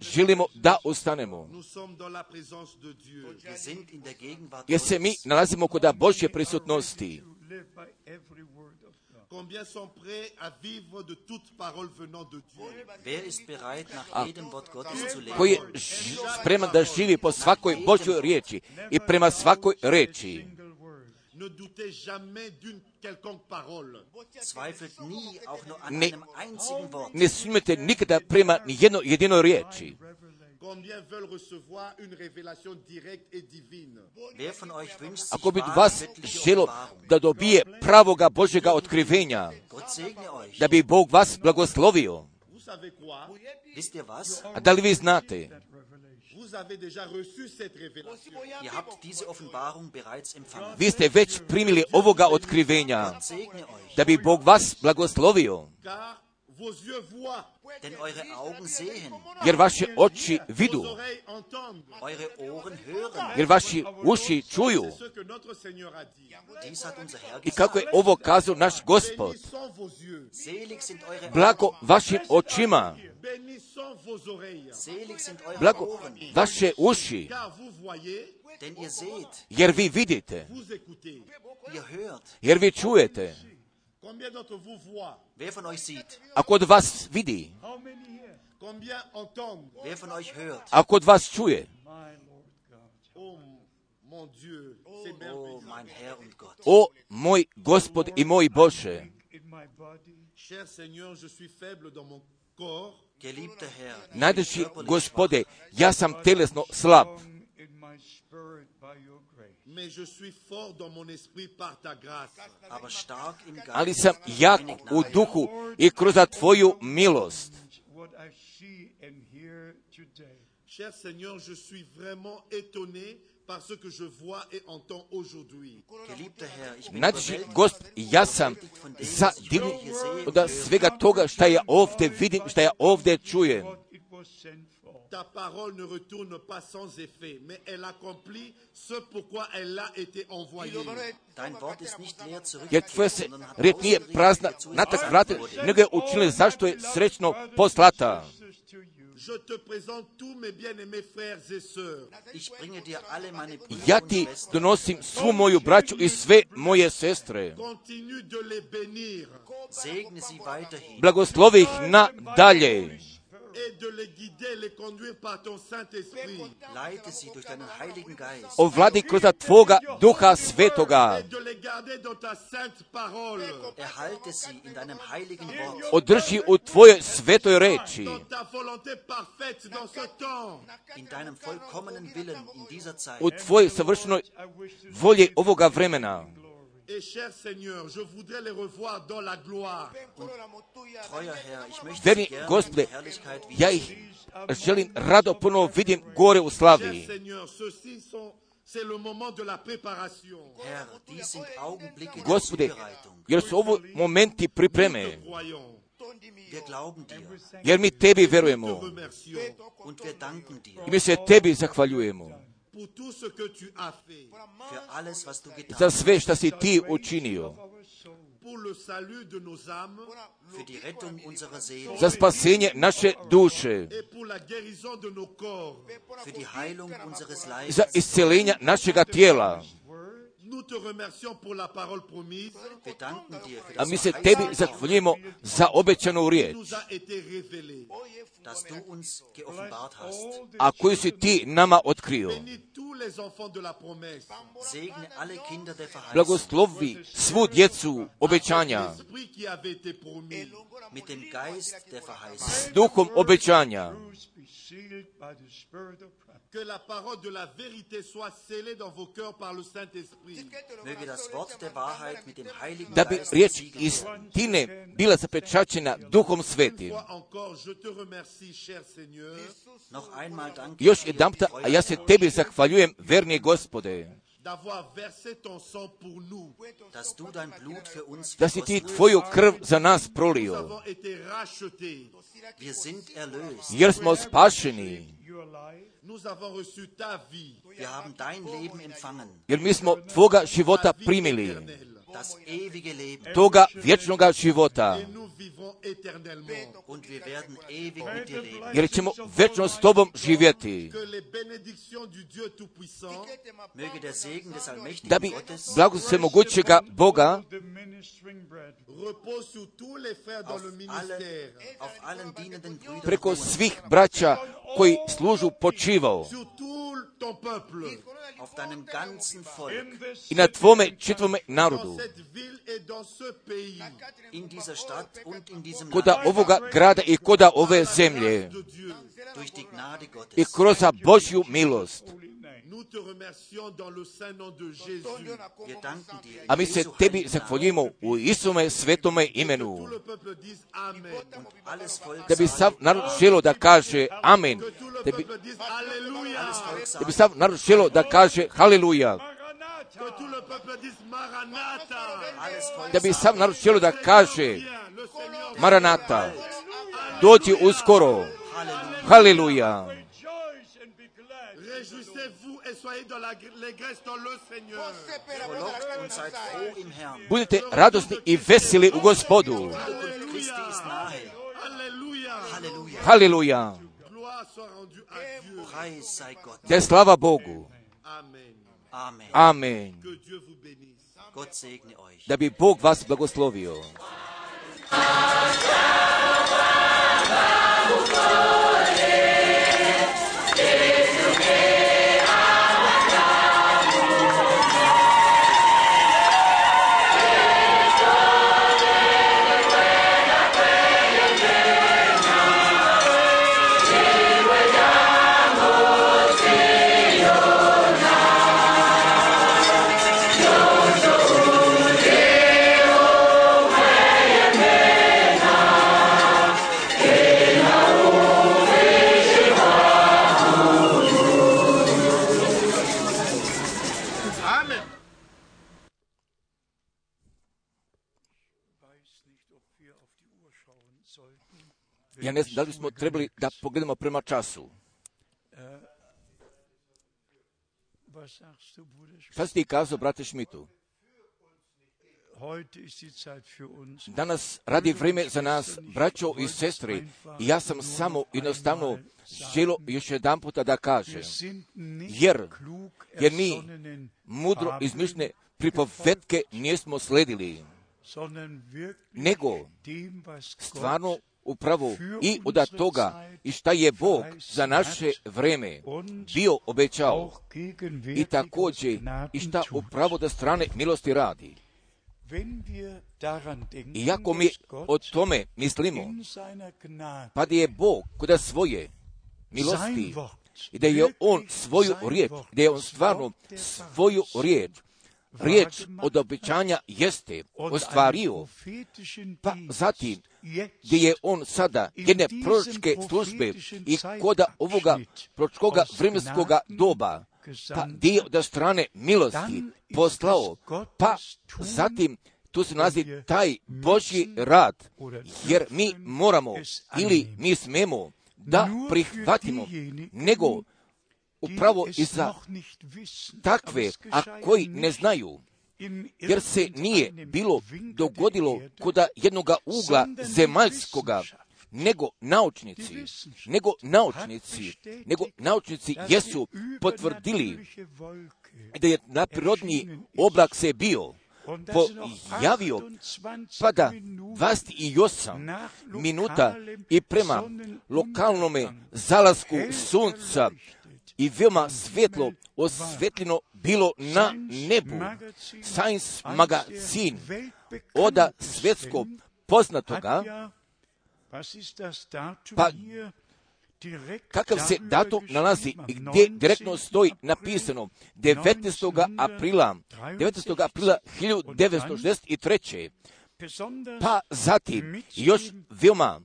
želimo da ustanemo. Nous sommes dans la présence de Dieu. Wir sind in der Gegenwart Jer se mi nalazimo kod Božje prisutnosti. To live by every word of God. Combien sont prêts à vivre de toute parole venant de Dieu Wer ist bereit, nach jedem Wort Gottes zu Koji je leben? spreman da živi po svakoj Božjoj riječi i prema svakoj reči. Ne doutez jamais d'une quelconque parole. Zweifelt nie auch nur an Ne- einem einzigen Wort. Ne smijete nikada prema ni jedno jedinoj riječi. Combien veulent recevoir une révélation directe et divine Wer von euch wünscht sich Ako bi vas želo da dobije pravoga Božjega otkrivenja, da bi Bog vas blagoslovio. Wisst ihr was? A da li vi znate? Ihr habt diese Offenbarung bereits empfangen. Vi ste već primili ovoga otkrivenja, da bi Bog vas blagoslovio. Denn eure Augen sehen, Jer vaše oči vidu, eure Ohren hören. jer vaši uši čuju. I kako je ovo kazao naš gospod, blago vašim očima, blago vaše uši, jer vi vidite, jer vi čujete. Wer von euch sieht? A kod vas vidi, How many here? Combien entendent Wer von euch hört? a kod vas čuje. Oh mon Dieu, c'est Oh, merveilleux. mein Herr und Gott. O moj gospod i moj Bože, In my body, Cher Seigneur, je suis faible dans mon corps, Geliebter Herr, najdraži gospode, ja sam telesno slab, strong in my spirit by your grace. mais je suis fort dans mon esprit par ta grâce. schwach, aber stark im ali sam jak u duhu i kroz tvoju milost. What I see and hear today. Cher Seigneur, je suis vraiment étonné par ce que je vois et entends aujourd'hui. Geliebter Herr, ich bin Najdraži überwältigt gospod, ja sam zadivljen od svega toga šta ja ovdje vidim, šta ja ovdje čujem. Ta parole ne retourne pas sans effet, mais elle accomplit ce pourquoi elle a été envoyée. Dein Wort ist nicht leer Jer zurückgekehrt, tvoja se sondern hat riječ nije prazna, natak vratila, nego je učinili zašto je srećno poslata. Je te présente tous mes bien-aimés frères et sœurs. Ich bringe dir alle Ja ti donosim svu moju braću i sve moje sestre. Continue de les bénir Segne sie weiterhin. Blagoslovi ih na dalje et de les guider, les conduire par ton Saint-Esprit. Leite sie durch deinen Heiligen Geist. ovladi kroz tvoga duha svetoga. Et de les garder dans ta sainte parole, Erhalte sie in deinem heiligen Wort. Održi u tvojoj svetoj reči. dans ta volonté parfaite dans ce temps. In deinem vollkommenen Willen in dieser Zeit. U tvojoj savršenoj volji ovoga vremena. Et cher Seigneur, je voudrais les revoir dans la gloire. Treuer Herr, ich möchte gerne Gospode, ja ih želim rado ponovo vidim gore u slavi. Seigneur, ceci sont, c'est le moment de la préparation. Herr, dies sind Augenblicke der Gospode, jer su ovo momenti Nous pripreme. Wir glauben dir. Jer mi tebi te verujemo remercions. Und wir danken dir. I mi se tebi zahvaljujemo pour tout ce que tu as fait, für alles, was du getan za sve šta si ti učinio, pour le salut de nos âmes. Für die Rettung unserer Seele, za spasenje naše duše, et pour la guérison de nos corps. für die Heilung unseres za Leibes. isceljenja našega tijela. A mi se tebi zahvaljujemo za obećanu riječ, a été révélée. das du uns geoffenbart hast. a koju si ti nama otkrio. Blagoslovi svu djecu obećanja, s Verheißung. duhom obećanja. Que la parole de la vérité soit scellée dans vos cœurs par le Saint-Esprit. Möge das Wort der Wahrheit mit dem Heiligen Da bi Geist riječ istine bila zapečačena duhom svetim. Fois encore, je te remercie, cher Seigneur, Noch einmal danke Još jedanputa, a ja se tebi zahvaljujem, verni gospode, d'avoir versé ton sang pour nous. dass du dein Blut für uns da si ti tvoju krv za nas prolio. Wir sind erlöst. jer smo spašeni, Your life, Nous avons reçu ta vie, Wir haben dein Leben empfangen, jer mi smo tvoga života primili. Das ewige Leben. toga vječnoga života, Et nous vivrons éternellement. Und wir werden ewig mit dir leben. jer ćemo vječno s tobom živjeti. Que les bénédictions du Dieu Tout-Puissant Möge der Segen des Da allmächtigen bi Gottes blago se mogućega Boga the ministering brethren. repose sur tous les frères dans auf, le allen, ministère, auf allen dienenden Brüdern preko svih braća koji služu počivao i na tvome čitvome narodu, cette ville et dans ce pays. in dieser Stadt und in diesem koda ovoga grada i koda ove zemlje. I kroz Božju milost. A mi se tebi zahvaljujemo u Isome svetome imenu. Da bi sav narod želo da kaže amen. Da bi, da bi sav narod želo da kaže haleluja. Da bi sav narod želo da kaže maranata. Doći uskoro. Haleluja. Budite radosni i veseli u gospodu. Haleluja. Da je slava Bogu. Amen. Amen. Amen. Gott segne euch. Da bi Bog vas blagoslovio. Ne znam da li smo trebali da pogledamo prema času. Šta si ti kazao, brate Šmitu? Danas radi vrijeme za nas, braćo i sestre, i ja sam samo jednostavno želo još jedan puta da kažem, jer, jer mi mudro izmišljene pripovetke nismo sledili, nego stvarno upravo i od toga i šta je Bog za naše vreme bio obećao. i također i šta upravo da strane milosti radi. Wenn wir daran denken, I ako mi o tome mislimo, pa da je Bog kod svoje milosti i da je On svoju riječ, da je On stvarno svoju riječ, riječ od obećanja jeste ostvario, pa zatim gdje je on sada jedne proročke službe i koda ovoga aus vremenskoga doba, pa dio da strane milosti poslao, pa zatim tu se nalazi taj Božji rad, jer mi moramo ili mi smemo da prihvatimo, nego upravo i za takve, a koji ne znaju, jer se nije bilo dogodilo koda jednoga ugla zemaljskoga, nego naučnici, nego naučnici, nego naučnici jesu potvrdili da je naprirodni oblak se bio pojavio, pa da 28 minuta i prema lokalnome zalasku sunca i veoma svetlo osvetljeno bilo na nebu. Science magazin oda svetsko poznatoga, pa kakav se datum nalazi i gdje direktno stoji napisano 19. aprila 19. aprila 1963. Pa zatim još veoma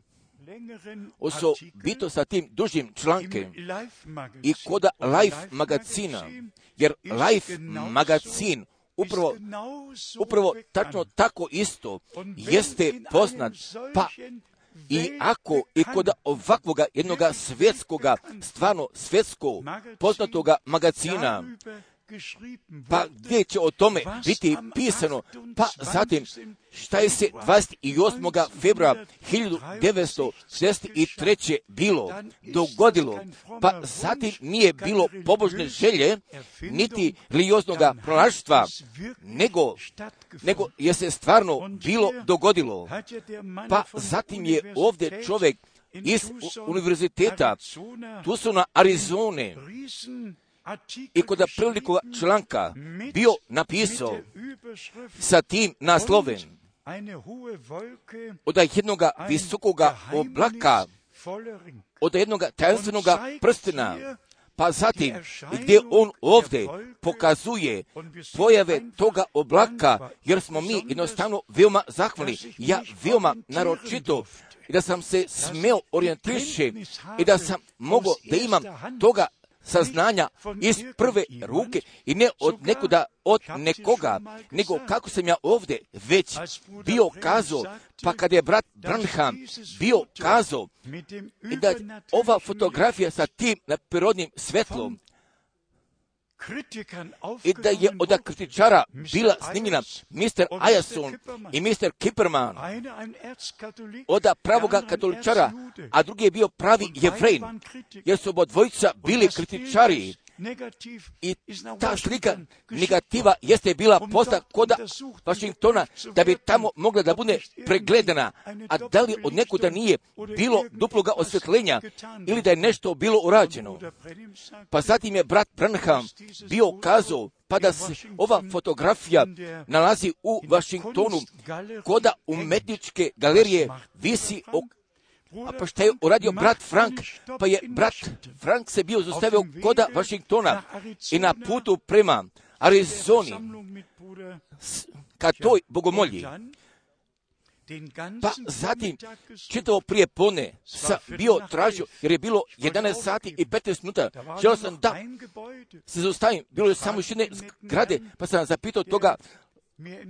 osobito sa tim dužim člankem i koda Life magazina, jer Life magazin upravo, upravo tačno tako isto jeste poznat, pa i ako i kod ovakvoga jednoga svjetskoga, stvarno svjetskog poznatoga magazina, pa gdje će o tome biti pisano, pa zatim šta je se 28. februara 1963. bilo, dogodilo, pa zatim nije bilo pobožne želje, niti lijoznoga prolaštva, nego, nego je se stvarno bilo dogodilo. Pa zatim je ovdje čovjek iz univerziteta Tucson, Arizone, i kod prilikova članka bio napisao sa tim nasloven od jednoga visokoga oblaka, od jednoga tajanstvenoga prstena, pa zatim gdje on ovdje pokazuje pojave toga oblaka, jer smo mi jednostavno veoma zahvalni. Ja veoma naročito i da sam se smeo orijentiše i da sam mogao da imam toga saznanja iz prve ruke i ne od nekuda, od nekoga, nego kako sam ja ovdje već bio kazao, pa kad je brat Branham bio kazao da ova fotografija sa tim prirodnim svetlom i da je od kritičara bila snimljena Mr. Ajason i Mr. Kipperman od pravoga katoličara, a drugi je bio pravi jevrejn, jer su oba dvojica bili kritičari. I ta slika negativa jeste bila posta koda Washingtona da bi tamo mogla da bude pregledana, a da li od nekuda nije bilo duploga osvjetljenja ili da je nešto bilo urađeno. Pa zatim je brat Branham bio kazao pa da se ova fotografija nalazi u Washingtonu koda umetničke galerije visi pa šta je uradio brat Frank? Pa je brat Frank se bio zostavio koda Washingtona i na putu prema Arizoni ka toj bogomolji. Pa zatim, čitavo prije pone, sa bio tražio, jer je bilo 11 sati i 15 minuta. Želio sam da se zaustavim, bilo je samo još jedne zgrade, pa sam zapitao toga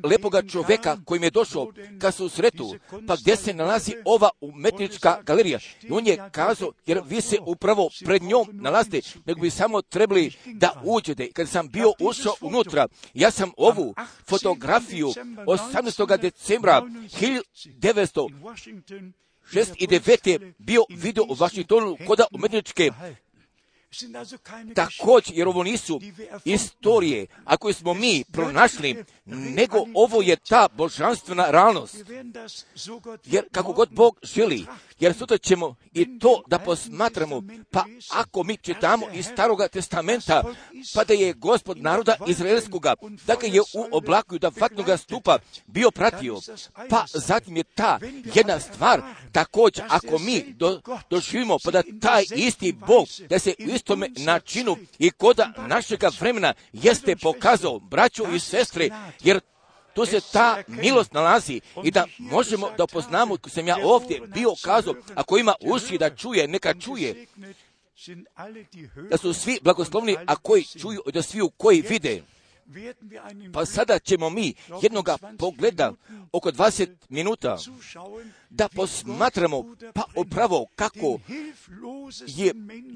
lepoga čoveka koji je došao ka susretu, pa gdje se nalazi ova umetnička galerija. I on je kazao, jer vi se upravo pred njom nalazite, nego bi samo trebali da uđete. Kad sam bio ušao unutra, ja sam ovu fotografiju 18. decembra 1969. bio video u Vašingtonu koda umetničke Također, jer ovo nisu istorije, ako smo mi pronašli, nego ovo je ta božanstvena realnost. Jer kako god Bog želi, jer sutra ćemo i to da posmatramo, pa ako mi čitamo iz staroga testamenta, pa da je gospod naroda Izraelskoga, da ga je u oblaku da vatnoga stupa bio pratio, pa zatim je ta jedna stvar, također ako mi do, doživimo, pa da taj isti Bog, da se u istome načinu i koda našega vremena jeste pokazao, braćo i sestre, jer tu se ta milost nalazi i da možemo da poznamo, ko sam ja ovdje bio kazao, ako ima uši da čuje, neka čuje, da su svi blagoslovni, a koji čuju, da svi koji vide. Pa sada ćemo mi jednoga pogleda oko 20 minuta da posmatramo pa upravo kako je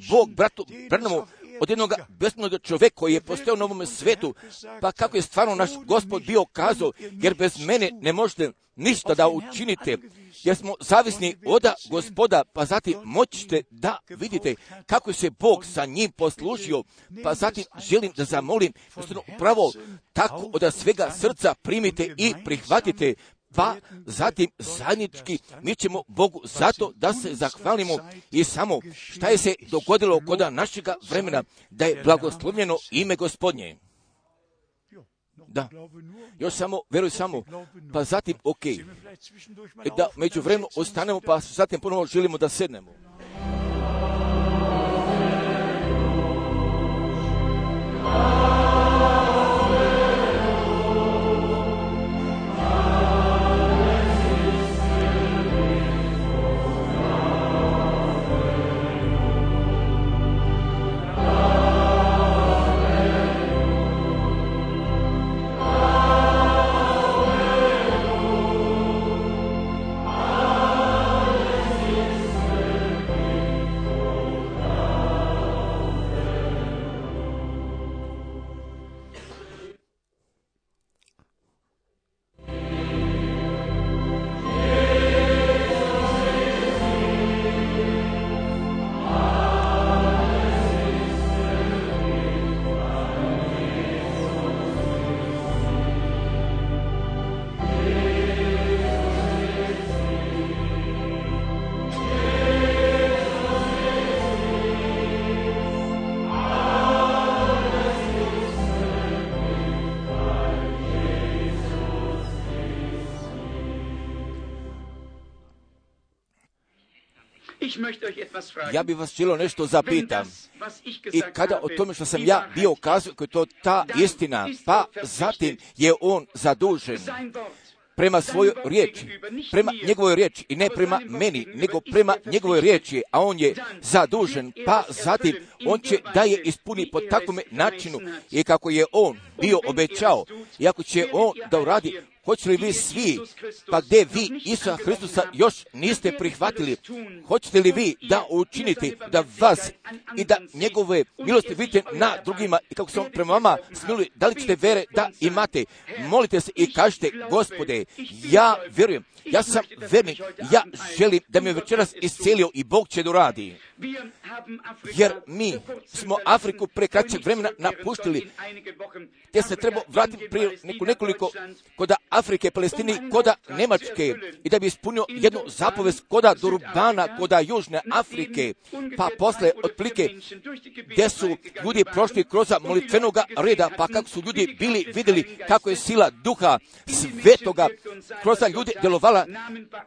Bog bratu Branamu od jednog besmnog čovjeka koji je postojao na ovom svetu, pa kako je stvarno naš gospod bio kazao, jer bez mene ne možete ništa da učinite, jer smo zavisni od gospoda, pa zatim moćite da vidite kako se Bog sa njim poslužio, pa zatim želim da zamolim, upravo tako od svega srca primite i prihvatite, pa zatim zajednički mi ćemo Bogu zato da se zahvalimo i samo šta je se dogodilo kod našega vremena, da je blagoslovljeno ime gospodnje. Da, još samo, veruj samo, pa zatim, ok, da među vremenu ostanemo, pa zatim ponovo želimo da sednemo. Ja bih vas želio nešto zapitam. I kada o tome što sam ja bio kazao, je to ta istina, pa zatim je on zadužen prema svojoj riječi, prema njegovoj riječi i ne prema meni, nego prema njegovoj riječi, a on je zadužen, pa zatim on će da je ispuni po takvom načinu i kako je on bio obećao, i ako će on da uradi, Hoćete li vi svi, pa gdje vi Isusa Hristusa još niste prihvatili, hoćete li vi da učinite da vas i da njegove milosti vidite na drugima i kako se on prema vama smiluje, da li ćete vere da imate? Molite se i kažete, gospode, ja vjerujem, ja sam vernik, ja želim da me večeras iscelio i Bog će da uradi. Jer mi smo Afriku pre kraćeg vremena napuštili, te se treba vratiti prije neko, nekoliko koda Afrike, Palestini, koda Nemačke i da bi ispunio jednu zapovest koda Durbana, koda Južne Afrike, pa posle otplike gdje su ljudi prošli kroz molitvenoga reda, pa kako su ljudi bili vidjeli kako je sila duha svetoga kroz ljudi djelovala,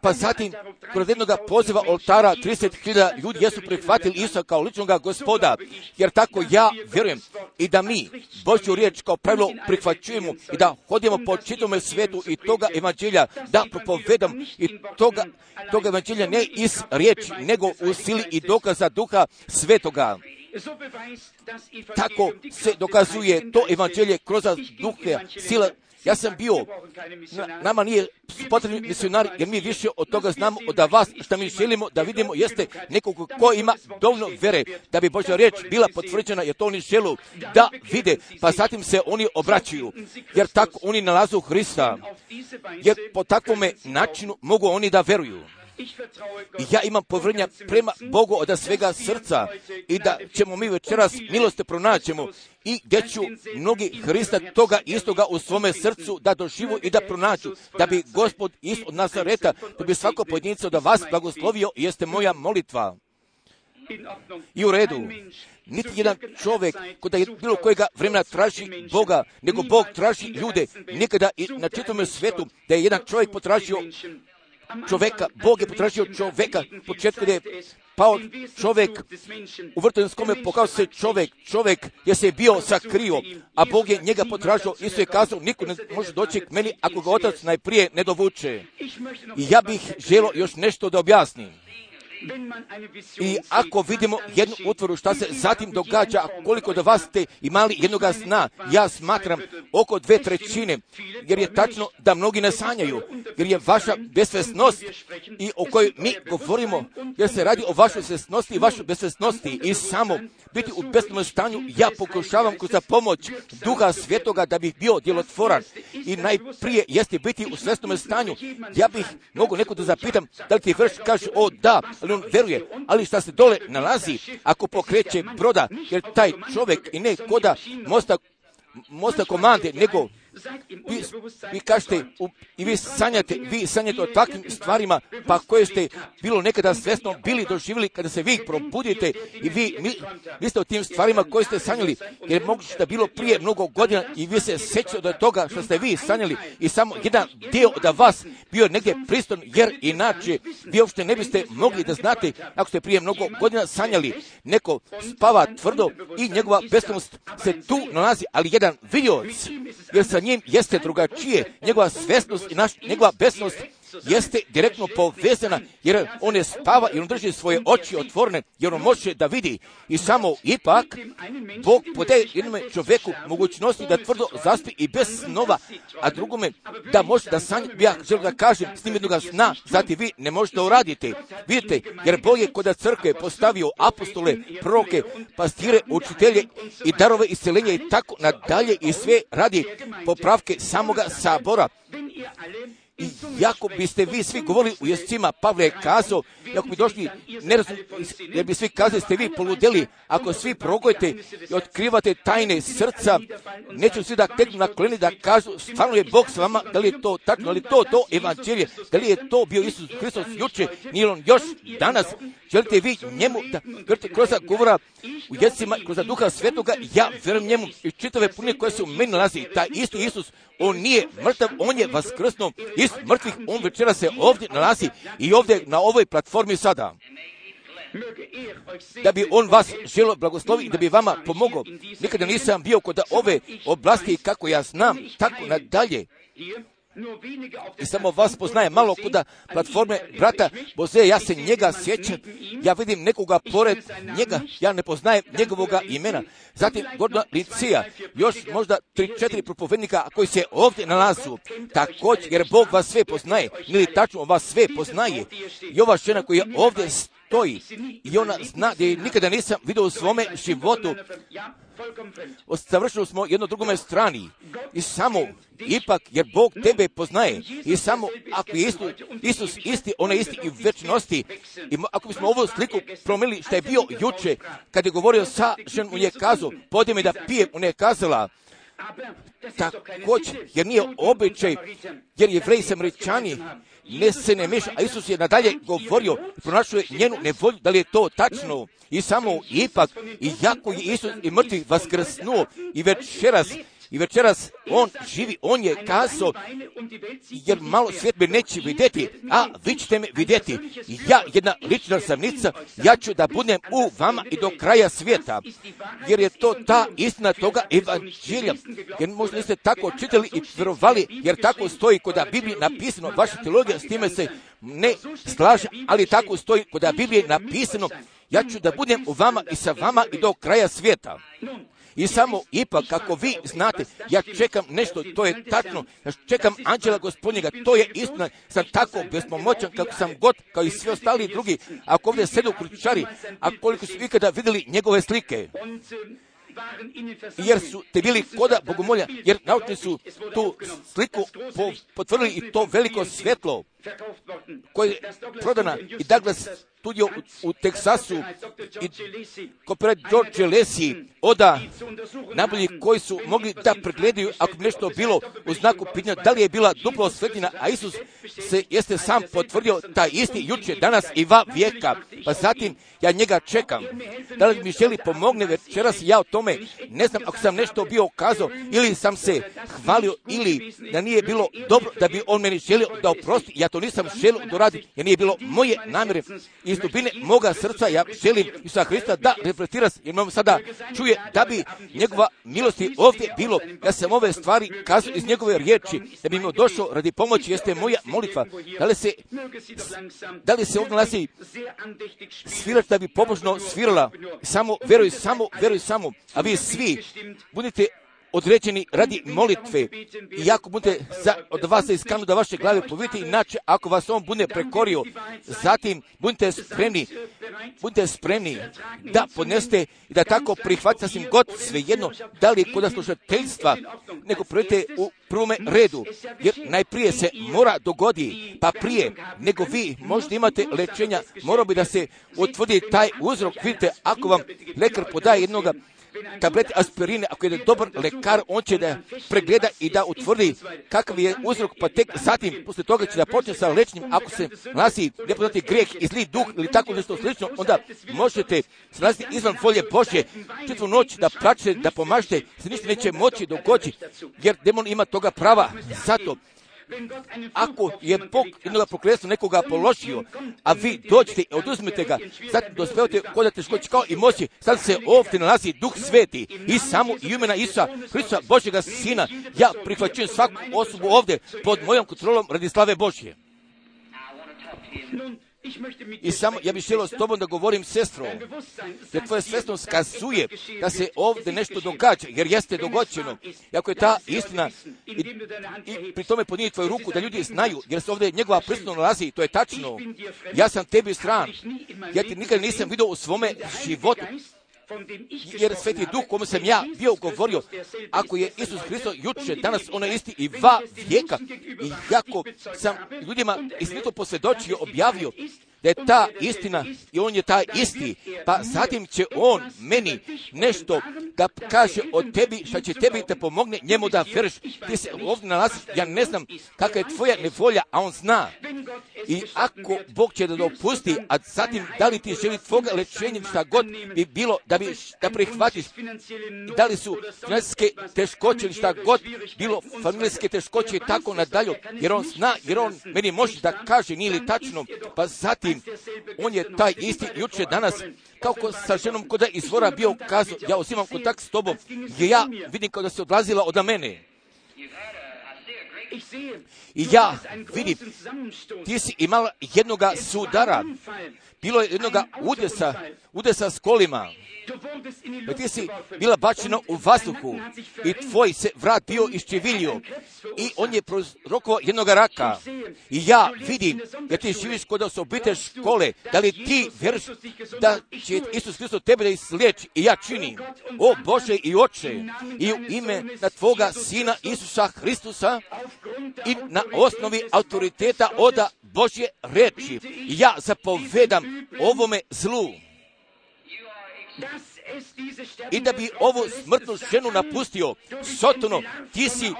pa zatim kroz jednog poziva oltara 30.000 ljudi jesu prihvatili Isusa kao ličnog gospoda, jer tako ja vjerujem i da mi Božju riječ kao pravilo prihvaćujemo i da hodimo po čitome svetu i toga evanđelja da propovedam i toga, toga evanđelja ne iz riječi, nego u sili i dokaza duha svetoga. Tako se dokazuje to evanđelje kroz duha, sila ja sam bio, nama nije potrebni misionari, jer mi više od toga znamo od vas, što mi želimo da vidimo jeste nekog ko ima dovoljno vere, da bi Božja riječ bila potvrđena, jer to oni želu da vide, pa zatim se oni obraćuju, jer tako oni nalazu Hrista, jer po takvome načinu mogu oni da veruju. Ja imam povrednja prema Bogu od svega srca i da ćemo mi večeras milosti pronaćemo i gdje ću mnogi Hrista toga istoga u svome srcu da doživu i da pronaću, da bi gospod iz od Nazareta, da bi svako pojedinca da vas blagoslovio, jeste moja molitva. I u redu, niti jedan čovjek kod je bilo kojega vremena traži Boga, nego Bog traži ljude. Nikada i na čitome svetu da je jedan čovjek potražio čovjeka, Bog je potražio čovjeka, početku je pao čovjek, u vrtovinskome pokazao se čovjek, čovjek je se bio sakrio, a Bog je njega potražio, isto je kazao, niko ne može doći k meni ako ga otac najprije ne dovuče. I ja bih želio još nešto da objasnim. I ako vidimo jednu utvoru šta se zatim događa, koliko da vas ste imali jednoga sna, ja smatram oko dve trećine, jer je tačno da mnogi ne sanjaju, jer je vaša besvesnost i o kojoj mi govorimo, jer se radi o vašoj svesnosti i vašoj besvesnosti i samo biti u besnom stanju, ja pokušavam kroz pomoć duha svjetoga da bih bio djelotvoran i najprije jeste biti u svesnom stanju. Ja bih mogu neko da zapitam da li ti vrš kaže o da, on veruje, ali šta se dole nalazi ako pokreće broda, jer taj čovjek i ne koda mosta, mosta komande, nego vi, vi kažete u, i vi sanjate, vi sanjate o takvim stvarima, pa koje ste bilo nekada svjesno bili doživjeli kada se vi probudite i vi mi, mislite o tim stvarima koje ste sanjali, jer moguće da bilo prije mnogo godina i vi se sjećate od toga što ste vi sanjali i samo jedan dio od vas bio negdje priston, jer inače vi uopšte ne biste mogli da znate ako ste prije mnogo godina sanjali, neko spava tvrdo i njegova beskomnost se tu nalazi, ali jedan vidioc, jer sa njim jeste drugačije, njegova svjesnost i naš, njegova besnost jeste direktno povezana, jer on je spava i on drži svoje oči otvorene, jer on može da vidi. I samo ipak, Bog podaje jednome čovjeku mogućnosti da tvrdo zaspi i bez snova, a drugome da može da sanja, ja želim da kažem, s njim jednoga sna, zati vi ne možete uraditi. Vidite, jer Bog je kod crkve postavio apostole, proroke, pastire, učitelje i darove iscelenja i tako nadalje i sve radi popravke samoga sabora. Jako biste vi svi govorili u jescima, Pavle je kazao, ako bi došli, nerazum, jer bi svi kazali ste vi poludeli, ako svi progojete i otkrivate tajne srca, neću svi da teknu na koleni da kažu, stvarno je Bog s vama, da li je to tačno, ali to, to evanđelje, da li je to bio Isus Hristos juče, nije on još danas, želite vi njemu da vjerujete kroz govora u jezicima, kroz duha svetoga, ja vjerujem njemu. I čitave pune koje se u meni nalazi, taj isti Isus, on nije mrtav, on je vaskrsno iz mrtvih, on večera se ovdje nalazi i ovdje na ovoj platformi sada da bi on vas želo blagoslovi i da bi vama pomogao. Nikada nisam bio kod ove oblasti kako ja znam, tako nadalje. I samo vas poznaje malo kuda platforme brata Boze, ja se njega sjećam, ja vidim nekoga pored njega, ja ne poznajem njegovoga imena. Zatim Gordona Licija, još možda tri, četiri propovednika koji se ovdje nalazu. Također, jer Bog vas sve poznaje, ili tačno vas sve poznaje. I ova žena koja ovdje stoji. I ona zna da je nikada nisam vidio u svome životu. Savršeno smo jedno drugome strani. I samo ipak jer Bog tebe poznaje. I samo ako je Isus, Isus isti, on je isti i večnosti i ako bismo ovu sliku promijenili što je bio juče kad je govorio sa ženom, on je kazao, podje me da pijem, on je kazala, također, jer nije običaj, jer jevreji samaričani ne se ne meša, a Isus je nadalje govorio, pronašao je njenu nevolju, da li je to tačno, i samo ipak, i jako je Isus i mrtvi vaskrsnuo, i večeras, i večeras on živi, on je kazao, jer malo svijet me neće vidjeti, a vi ćete me vidjeti. Ja, jedna lična samnica, ja ću da budem u vama i do kraja svijeta, jer je to ta istina toga evanđelja. Jer možda niste tako čitali i vjerovali, jer tako stoji kod Biblije napisano, vaša teologija s time se ne slaže, ali tako stoji kod Biblije napisano, ja ću da budem u vama i sa vama i do kraja svijeta. I samo ipak, kako vi znate, ja čekam nešto, to je tačno, ja čekam anđela gospodnjega, to je istina, sam tako bespomoćan kako sam god, kao i svi ostali drugi, ako ovdje sedu kručari, a koliko su ikada vidjeli njegove slike? Jer su te bili koda bogomolja, jer naučni su tu sliku po, potvrdili i to veliko svjetlo koje je prodana i Douglas studio u, u Teksasu i kopiraj George Lesi oda najbolji koji su mogli da pregledaju ako bi nešto bilo u znaku pitanja da li je bila duplo osvetljenja, a Isus se jeste sam potvrdio taj isti juče, danas i va vijeka. Pa zatim ja njega čekam. Da li mi želi pomogne večeras ja o tome ne znam ako sam nešto bio kazao ili sam se hvalio ili da nije bilo dobro da bi on meni želio da oprosti, ja to to nisam želio doraditi, jer nije bilo moje namjere. Iz dubine moga srca ja želim Isusa Hrista da reflektira, jer imam sada čuje da bi njegova milosti ovdje bilo. Ja sam ove stvari kazao iz njegove riječi, da bi imao došao radi pomoći, jeste moja molitva. Da li se, da li se ovdje nalazi svirati da bi pobožno svirala? Samo veruj, samo veruj, samo. A vi svi budite određeni radi molitve. I ako budete za, od vas iskanu da vaše glave povijete, inače ako vas on bude prekorio, zatim budite spremni, budite spremni da podneste i da tako prihvatite sasvim god svejedno, da li kod slušateljstva, nego projete u prvome redu, jer najprije se mora dogodi, pa prije nego vi možda imate lečenja, mora bi da se utvrdi taj uzrok, vidite, ako vam lekar podaje jednoga tablete aspirine, ako je dobar lekar, on će da pregleda i da utvrdi kakav je uzrok, pa tek zatim, posle toga će da počne sa lečenjem, ako se nalazi nepoznati grijeh i zli duh ili tako nešto slično, onda možete se nalaziti izvan volje Božje, četvu noć da praćete, da pomažete, se ništa neće moći dogoditi, jer demon ima toga prava. Zato, ako je Bog jednog prokletstva nekoga položio, a vi dođete i oduzmete ga, zatim dospevate da teškoći kao i moći, sad se ovdje nalazi Duh Sveti i samo i imena Isa, Hrista Božjega Sina, ja prihvaćujem svaku osobu ovdje pod mojom kontrolom radi slave Božje. I samo, ja bih želio s tobom da govorim sestro, jer tvoje sestro skazuje da se ovdje nešto događa, jer jeste dogođeno. I ako je ta istina, i, i pri tome podnije tvoju ruku da ljudi znaju, jer se ovdje njegova prisutno nalazi, to je tačno. Ja sam tebi stran, ja ti nikad nisam vidio u svome životu, jer sveti duh kome sam ja bio govorio, ako je Isus Hristo juče, danas ono je isti i dva vijeka, i jako sam ljudima istinito posvjedočio, objavio, da je ta istina i on je taj isti, pa zatim će on meni nešto da kaže o tebi, što će tebi te pomogne njemu da veriš. Ti se ovdje nalaziš, ja ne znam kakva je tvoja nevolja, a on zna. I ako Bog će da dopusti, a zatim da li ti želi tvoga lečenja šta god bi bilo da bi da prihvatiš, da li su financijske teškoće ili šta god bilo familijske teškoće i tako nadalje, jer on zna, jer on meni može da kaže nije li tačno, pa zatim on je taj isti juče danas, kao sa ženom koda izvora bio kazao, ja uzimam kontakt s tobom, gdje ja vidim kao da se odlazila od mene. I ja vidim, ti si imala jednoga sudara, bilo je jednoga udesa, udesa s kolima. Da ti si bila bačena u vazduhu i tvoj se vrat bio iščeviljio i on je prorokovao jednog raka. I ja vidim da ti živiš kod osobite škole, da li ti vjeriš da će Isus Hristos tebe da isliječi i ja činim. O Bože i Oče, i u ime na Tvoga Sina Isusa Hristusa i na osnovi autoriteta oda Božje reči, ja zapovedam ovome zlu i da bi ovu smrtnu ženu napustio. Sotono, ti si,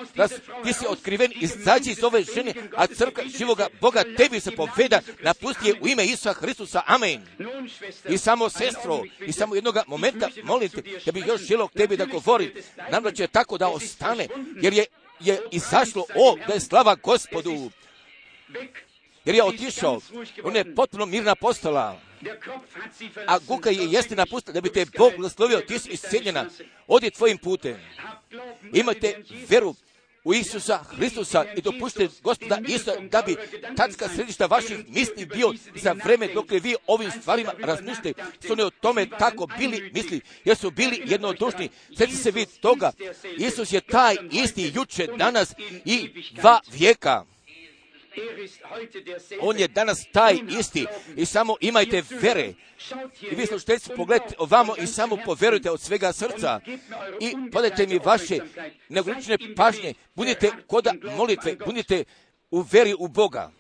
ti si otkriven, izađi iz ove žene, a crkva živoga Boga tebi se poveda, napusti je u ime Isusa Hristusa. Amen. I samo sestro, i samo jednoga momenta, molim te, da bi još želio tebi da govori, da će tako da ostane, jer je, je izašlo, o, da je slava gospodu. Jer je otišao, on je potpuno mirna postala. A Guka je jesti napustila da bi te Bog blagoslovio, ti si isceljena, odi tvojim putem. Imate veru u Isusa Hristusa i dopušte gospoda Isusa da bi tacka središta vaših misli bio za vreme dok vi ovim stvarima razmišljate. Su oni o tome tako bili misli, jer su bili jednodušni. Sjeti se vi toga. Isus je taj isti juče, danas i dva vijeka. On je danas taj isti i samo imajte vere. I vi slušateljci pogledajte ovamo i samo poverujte od svega srca i podajte mi vaše neograničene pažnje. Budite koda molitve, budite u veri u Boga.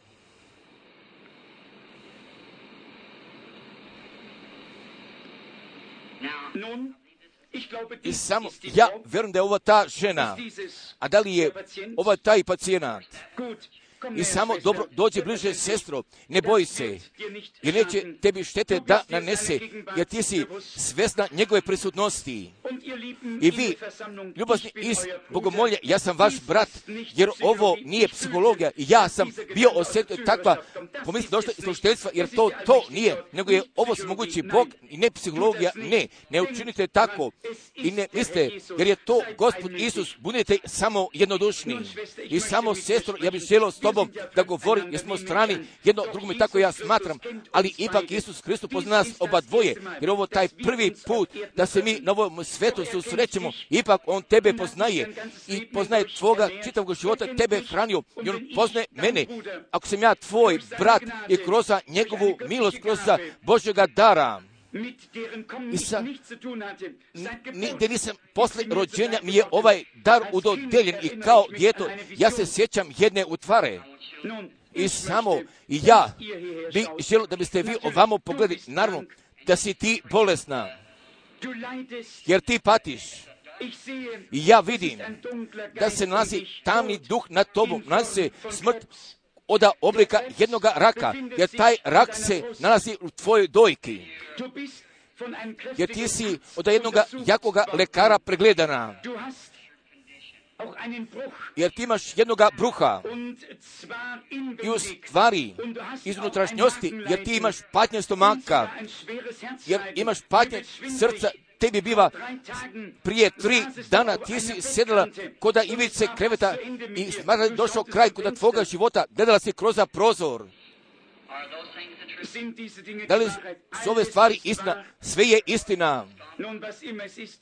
I samo, ja verujem da je ova ta žena, a da li je ova taj pacijent? I samo dobro dođe bliže sestro, ne boj se, jer neće tebi štete da nanese, jer ti si svesna njegove prisutnosti. I vi, ljubazni iz bogomolje, ja sam vaš brat, jer ovo nije psihologija. I ja sam bio osjetio takva pomisli došla iz slušteljstva, jer to to nije, nego je ovo mogući Bog i ne psihologija, ne. Ne učinite tako i ne mislite, jer je to Gospod Isus, budete samo jednodušni. I samo sestro, ja bih želio tobom da govorim, jer smo strani jedno drugome, tako ja smatram, ali ipak Isus Hristos pozna nas oba dvoje, jer ovo taj prvi put da se mi na ovom svetu susrećemo, ipak On tebe poznaje i poznaje tvoga čitavog života, tebe hranio i On poznaje mene. Ako sam ja tvoj brat i kroz njegovu milost, kroz Božjega dara, i sa, gdje nisam posle rođenja mi je ovaj dar udodeljen i kao djeto. ja se sjećam jedne utvare. I samo i ja bi želio da biste vi ovamo pogledali naravno da si ti bolesna. Jer ti patiš. I ja vidim da se nalazi tamni duh nad tobom, nalazi se smrt od oblika jednog raka, jer taj rak se nalazi u tvojoj dojki. Jer ti si od jednog jakoga lekara pregledana. Jer ti imaš jednog bruha i u stvari iz unutrašnjosti, jer ti imaš patnje stomaka, jer imaš patnje srca, tebi biva prije tri dana ti si sjedala koda ivice kreveta i smatra došao kraj koda tvoga života, gledala si kroz prozor. Da li su ove stvari istina? Sve je istina.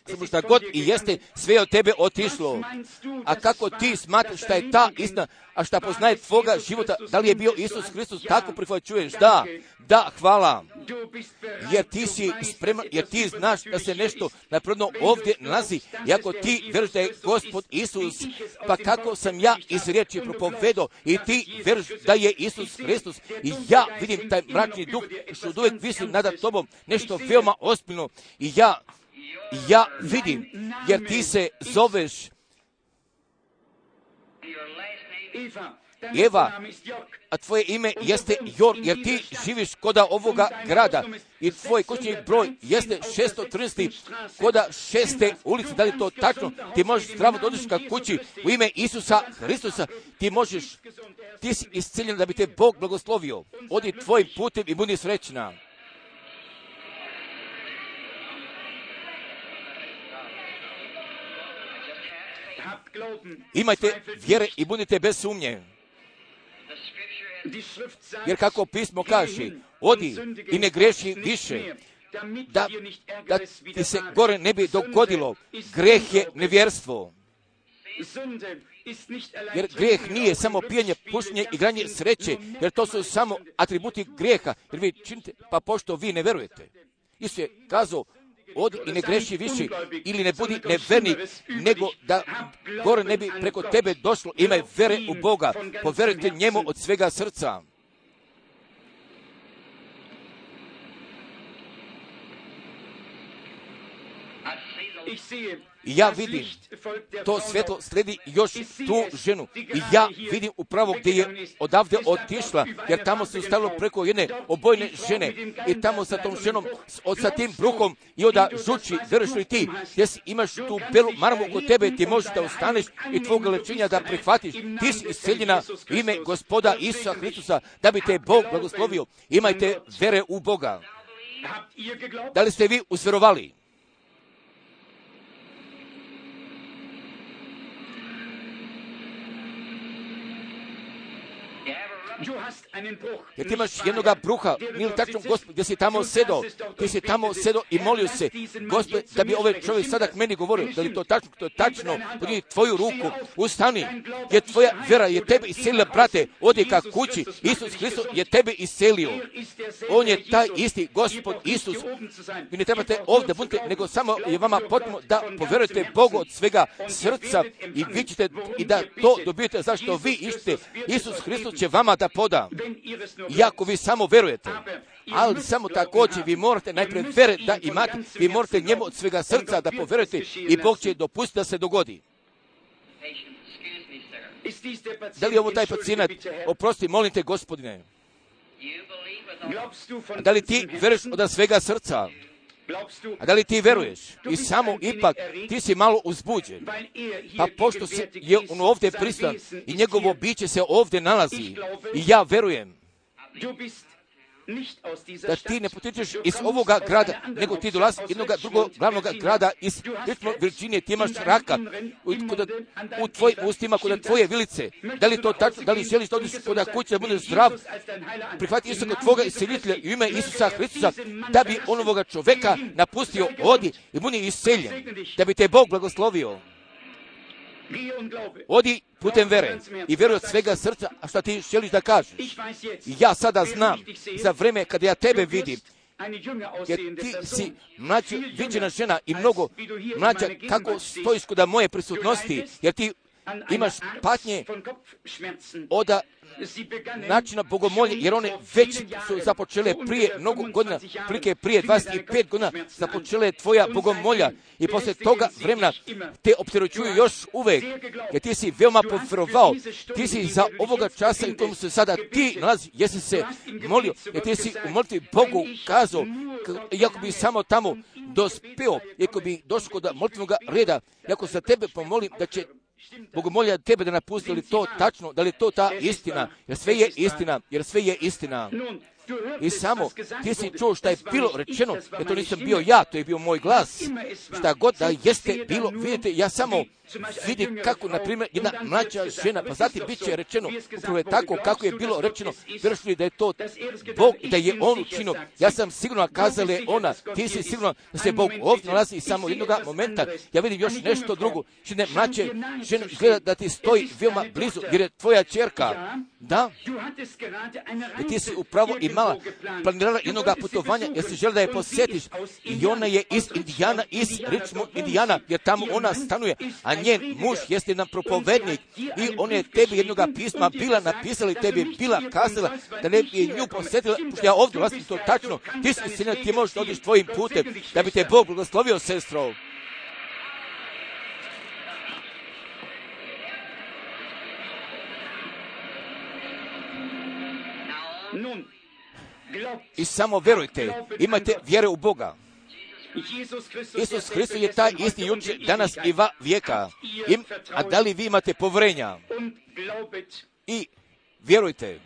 Samo šta god i jeste, sve je od tebe otišlo. A kako ti smatraš šta je ta istina, a šta poznaje tvoga života, da li je bio Isus Hristos, tako prihvaćuješ? Da, da, hvala. Jer ti si spreman, jer ti znaš da se nešto napravno ovdje nalazi. I ako ti veriš da je Gospod Isus, pa kako sam ja iz riječi propovedo i ti veriš da je Isus Hristos i ja vidim taj mračni duh što uvijek visi nada tobom, nešto veoma ozbiljno i ja ja vidim, jer ti se zoveš Eva, a tvoje ime jeste Jor, jer ti živiš koda ovoga grada i tvoj kućni broj jeste 613. koda šeste ulice. Da li to tačno? Ti možeš zdravo dođeš ka kući u ime Isusa Hristusa. Ti možeš, ti si isceljen da bi te Bog blagoslovio. Odi tvojim putem i budi srećna. Imajte vjere i budite bez sumnje. Jer kako pismo kaže, odi i ne greši više, da, da ti se gore ne bi dogodilo. Greh je nevjerstvo. Jer grijeh nije samo pijenje, pušenje i granje sreće, jer to su samo atributi grijeha. Jer vi činite, pa pošto vi ne verujete. Isu je kazao, odi i ne greši više ili ne budi neverni, nego da gore ne bi preko tebe došlo. Imaj vere u Boga, poverujte njemu od svega srca. I ja vidim, to svjetlo sledi još tu ženu. I ja vidim upravo gdje je odavde otišla, jer tamo se stavilo preko jedne obojne žene. I tamo sa tom ženom, sa tim bruhom i onda žuči, li ti, gdje imaš tu belu marmu kod tebe, ti možeš da ostaneš i tvoga lečenja da prihvatiš. Ti si isceljena ime gospoda Isusa Hristusa, da bi te Bog blagoslovio. Imajte vere u Boga. Da li ste vi uzverovali? Jer ti imaš jednoga bruha, nije tačno gospod, gdje si tamo sedo, ti si tamo sedo i molio se, gospod, da bi ovaj čovjek sadak meni govorio, da li to tačno, to je tačno, podigni tvoju ruku, ustani, jer tvoja vera je tebe iselila, brate, odi ka kući, Isus Hristos. Je tebe iselio. On je taj isti gospod Isus. Vi ne trebate ovdje bunite, nego samo je vama potrebno da poverujete Bogu od svega srca i vi ćete i da to dobijete zašto vi išite. Isus Hristos će vama da poda. Iako vi samo verujete. Ali samo također vi morate najprije vere da imate, vi morate njemu od svega srca da poverujete i Bog će dopustiti da se dogodi. Da li je ovo taj pacijent? Oprosti, molim te gospodine. Da li ti veruješ od svega srca? A da li ti veruješ? I samo ipak ti si malo uzbuđen. Pa pošto se je on ovdje prisutan i njegovo biće se ovdje nalazi i ja verujem da ti ne potičeš iz ovoga grada, nego ti dolazi jednog drugog glavnog grada iz Richmond, Virginije, ti imaš raka. u, kod, u tvojim ustima, kod tvoje vilice. Da li to tačno, da li želiš da odiš kod kuće da budeš zdrav, prihvati Isusa kod tvoga iselitelja i ime Isusa Hristusa, da bi onoga čoveka napustio, odi i budi iseljen, da bi te Bog blagoslovio. Odi putem vere i vjeruj od svega srca, a šta ti želiš da kažeš. Ja sada znam, za vreme kada ja tebe vidim, jer ti si mlađa, viđena žena i mnogo mlađa, kako stojiš kod moje prisutnosti, jer ti imaš patnje od načina bogomolje, jer one već su započele prije mnogo godina, prije prije 25 godina započele tvoja bogomolja i poslije toga vremena te opterećuju još uvek, jer ti si veoma povjerovao, ti si za ovoga časa i komu se sada ti nalazi, jesi se molio, jer ti si u molitvi Bogu kazao, iako bi samo tamo dospio, iako bi došao kod molitvenog reda, iako se tebe pomolim da će Bogu molja tebe da napusti, li to tačno, da li to ta istina, jer sve je istina, jer sve je istina. I samo ti si čuo šta je bilo rečeno, jer to nisam bio ja, to je bio moj glas. Šta god da jeste bilo, vidite, ja samo vidim kako, na primjer, jedna mlađa žena, pa zatim bit će rečeno, upravo je tako kako je bilo rečeno, vjeruš li da je to Bog, da je On učinio. Ja sam sigurno kazala je ona, ti si sigurno da se Bog ovdje nalazi i samo jednog momenta, ja vidim još nešto drugo, žene mlađe, žena gleda da ti stoji veoma blizu, jer je tvoja čerka, da, i ti si upravo imala, planirala jednog putovanja, jer si želi da je posjetiš, i ona je iz Indijana, iz Richmond, Indijana, jer tamo ona stanuje, a njen muž jeste nam propovednik. I on je tebi jednoga pisma bila napisala i tebi bila kazala da ne bi nju posjetila, pošto ja ovdje vlastim to tačno, ti si sina, ti možeš odiš tvojim putem, da bi te Bog blagoslovio, sestro. I samo verujte, imajte vjere u Boga. Isus Hristos je taj isti juče, danas i va vijeka. Im, a da li vi imate povrenja? I vjerujte,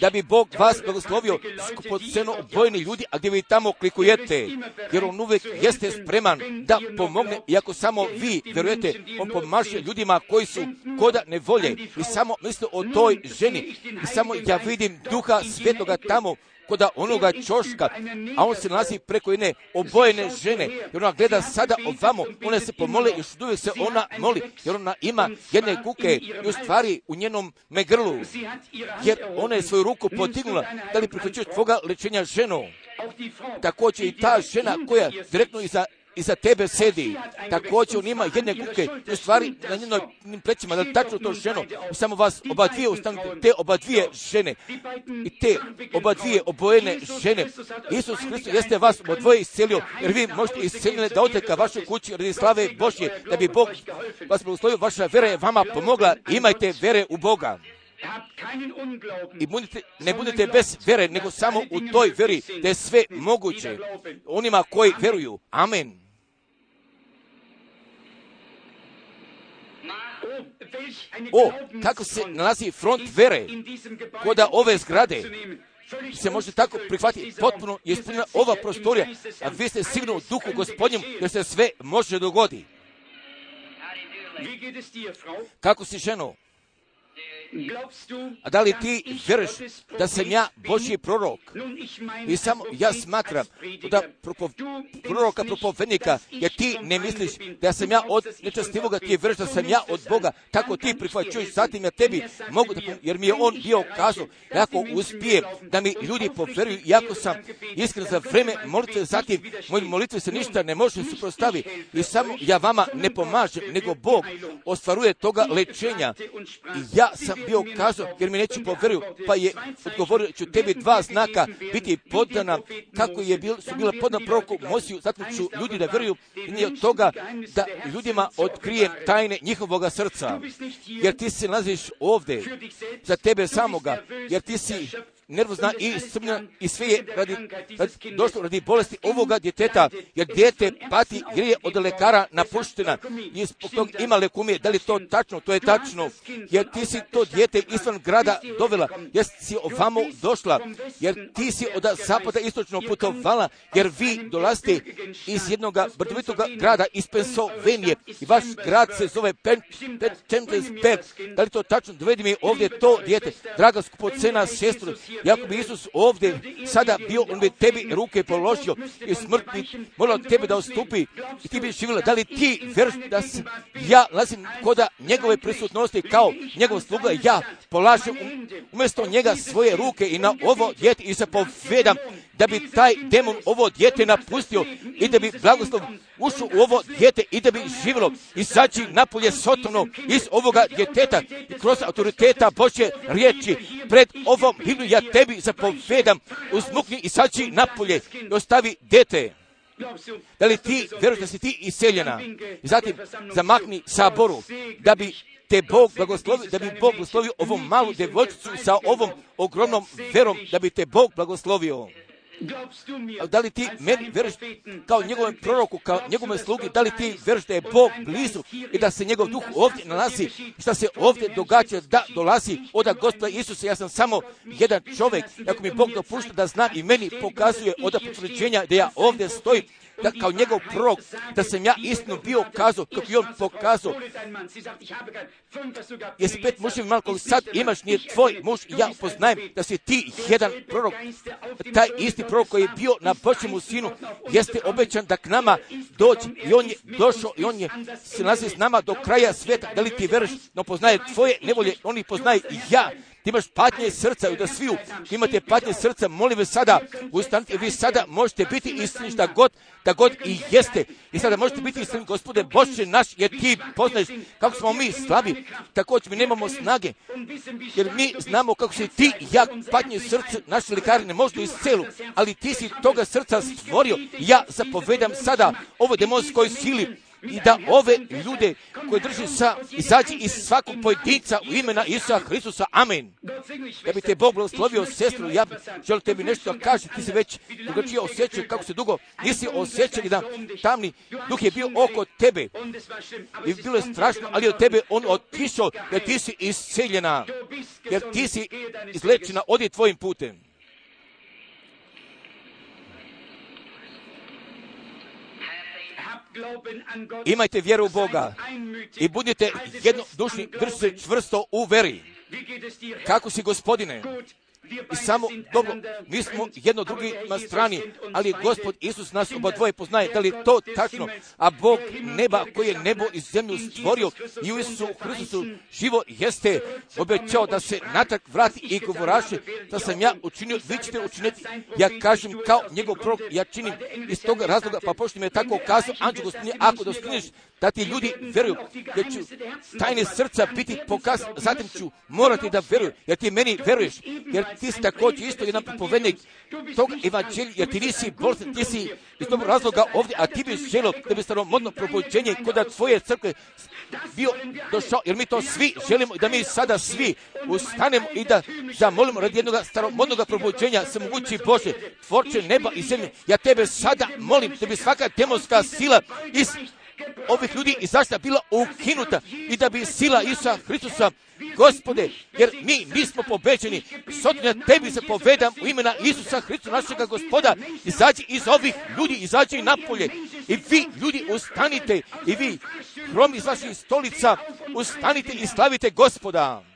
da bi Bog vas blagoslovio skupoceno obojeni ljudi, a gdje vi tamo klikujete, jer on uvijek jeste spreman da pomogne, iako samo vi vjerujete, on pomaže ljudima koji su koda ne volje i samo misle o toj ženi. I samo ja vidim duha svetoga tamo koda onoga čoška, a on se nalazi preko jedne obojene žene, jer ona gleda sada ovamo, ona se pomole i još uvijek se ona moli, jer ona ima jedne kuke i u stvari u njenom megrlu, jer ona je svoju ruku potignula, da li prihvaćuješ tvoga lečenja ženu, također i ta žena koja direktno iza iza tebe sedi. Također on ima jedne kuke, u stvari na njenom plećima, da tačno to ženo, samo vas oba dvije ustanite, te oba dvije žene i te oba dvije obojene žene. Isus Hristos jeste vas oba dvoje iscelio, jer vi možete isceljene da odete ka vašoj kući radi slave Božje, da bi Bog vas blagoslovio, vaša vera je vama pomogla, imajte vere u Boga. I budite, ne budete bez vere, nego samo u toj veri da je sve moguće onima koji veruju. Amen. O, kako se nalazi front vere. Koda ove zgrade. se može tako prihvatiti. potpuno je ispunjena ova prostorija, a vi ste sigurno u duhu gospodnjem jer se sve može dogodi. Kako si ženo? A da li ti vjeruješ da sam ja Božji prorok? I samo ja smatram da propov, proroka propovednika, jer ti ne misliš da sam ja od nečastivoga, ti vjeruješ da sam ja od Boga, tako ti prihvaćuješ, zatim ja tebi mogu da, jer mi je on bio kazao, ako uspije da mi ljudi poveruju, iako sam iskren za vreme molitve, zatim moje molitve se ništa ne može suprostaviti i samo ja vama ne pomažem, nego Bog ostvaruje toga lečenja. I ja sam bio kazao, jer mi neće poveruju, pa je odgovorio ću tebi dva znaka biti podana, kako je bil, su bila podana proroku Mosiju, zato ću ljudi da veruju i od toga da ljudima otkrijem tajne njihovoga srca. Jer ti se nalaziš ovdje za tebe samoga, jer ti si nervozna i sumnja i sve je radi, radi, došlo radi bolesti ovoga djeteta, jer djete pati jer je od lekara napuštena i zbog tog ima lekumije. Da li to tačno? To je tačno. Jer ti si to djete izvan grada dovela, jer si ovamo došla, jer ti si od zapada istočno putovala, jer vi dolazite iz jednog brdovitog grada, iz Pennsylvanije i vaš grad se zove Pennsylvania. Da li to tačno? Dovedi mi ovdje to djete. Draga skupocena sestru, jako bi Isus ovdje sada bio, on bi tebi ruke položio i smrt bi morala tebe da ostupi i ti bi živjela. Da li ti vjerš da si, ja lazim koda njegove prisutnosti kao njegov sluga, ja polažem umjesto njega svoje ruke i na ovo djete i se povedam da bi taj demon ovo djete napustio i da bi blagoslov ušao u ovo djete i da bi živjelo izaći napolje sotovno iz ovoga djeteta kroz autoriteta Bože riječi pred ovom Bibliju ja tebi zapovedam uzmukni izaći napolje i ostavi djete. Da li ti vjeruješ da si ti iseljena? I zatim zamakni saboru da bi te Bog blagoslovi, da bi Bog blagoslovio ovom malu devojčicu sa ovom ogromnom verom, da bi te Bog blagoslovio. Da li ti meni vjeruješ kao njegovom proroku, kao njegovom slugi, da li ti vjeruješ da je Bog blizu i da se njegov duh ovdje nalazi, šta se ovdje događa da dolazi od gospoda Isusa, ja sam samo jedan čovjek, ako mi Bog dopušta da zna i meni pokazuje od potvrđenja da ja ovdje stojim, da kao njegov prorok, da sam ja istinu bio kazao, kako je on pokazao. Jesi pet muževi malo kog sad imaš, nije tvoj muž ja poznajem da si ti jedan prorok. Taj isti prorok koji je bio na Božjemu sinu, jeste obećan da k nama dođe i on je došao i on je se nalazi s nama do kraja svijeta. Da li ti veriš, no poznaje tvoje nevolje, on ih poznaje i ja imaš patnje srca i da sviju imate patnje srca, molim vas sada, ustanite, vi sada možete biti istinni šta god, da god i jeste. I sada možete biti istinni, gospode Bože naš, jer ti poznaješ kako smo mi slabi, također mi nemamo snage, jer mi znamo kako si ti jak patnje srca, naši lekari ne moždu iz celu, ali ti si toga srca stvorio. Ja zapovedam sada ovo demonskoj sili, i da ove ljude koje drži sa, izađi iz svakog pojedinca u imena Isusa Hristusa. Amen. Da bi te Bog blagoslovio sestru, ja želim tebi nešto da kažem, ti se već drugačije osjećao kako se dugo nisi osjećali da tamni duh je bio oko tebe i bilo je strašno, ali od tebe on otišao jer ti si isceljena, jer ti si izlečena, odi tvojim putem. Imajte vjeru u Boga i budite jednodušni, držite čvrsto u veri. Kako si gospodine? I samo, dobro, mi smo jedno drugima strani, ali gospod Isus nas oba dvoje poznaje. Da li to tačno? A Bog neba koji je nebo i zemlju stvorio i u Isusu Hristusu živo jeste obećao da se natak vrati i govoraše da sam ja učinio, vi ćete učiniti. Ja kažem kao njegov prorok, ja činim iz toga razloga, pa pošto mi je tako kazao, anđel gospodine, ako dostiniš da ti ljudi vjeruju, da ću tajne srca biti pokaz, zatim ću morati da vjeruju, jer ti meni veruješ, jer ti si također isto jedan propovednik tog evanđelja, jer ti nisi bolestan, ti si iz tog razloga ovdje, a ti bi želio da bi staromodno probuđenje kod tvoje crkve bio došao, jer mi to svi želimo da mi sada svi ustanemo i da zamolimo radi jednog staromodnog probuđenja se mogući Bože, tvorče neba i zemlje. Ja tebe sada molim da bi svaka demonska sila iz ovih ljudi i zašto bila ukinuta i da bi sila Isusa Hristusa, gospode, jer mi nismo pobeđeni, sotnja tebi se povedam u imena Isusa Hristusa našega gospoda, izađi iz ovih ljudi, izađi napolje. I vi ljudi ustanite. I vi hrom iz vaših stolica ustanite i slavite gospoda.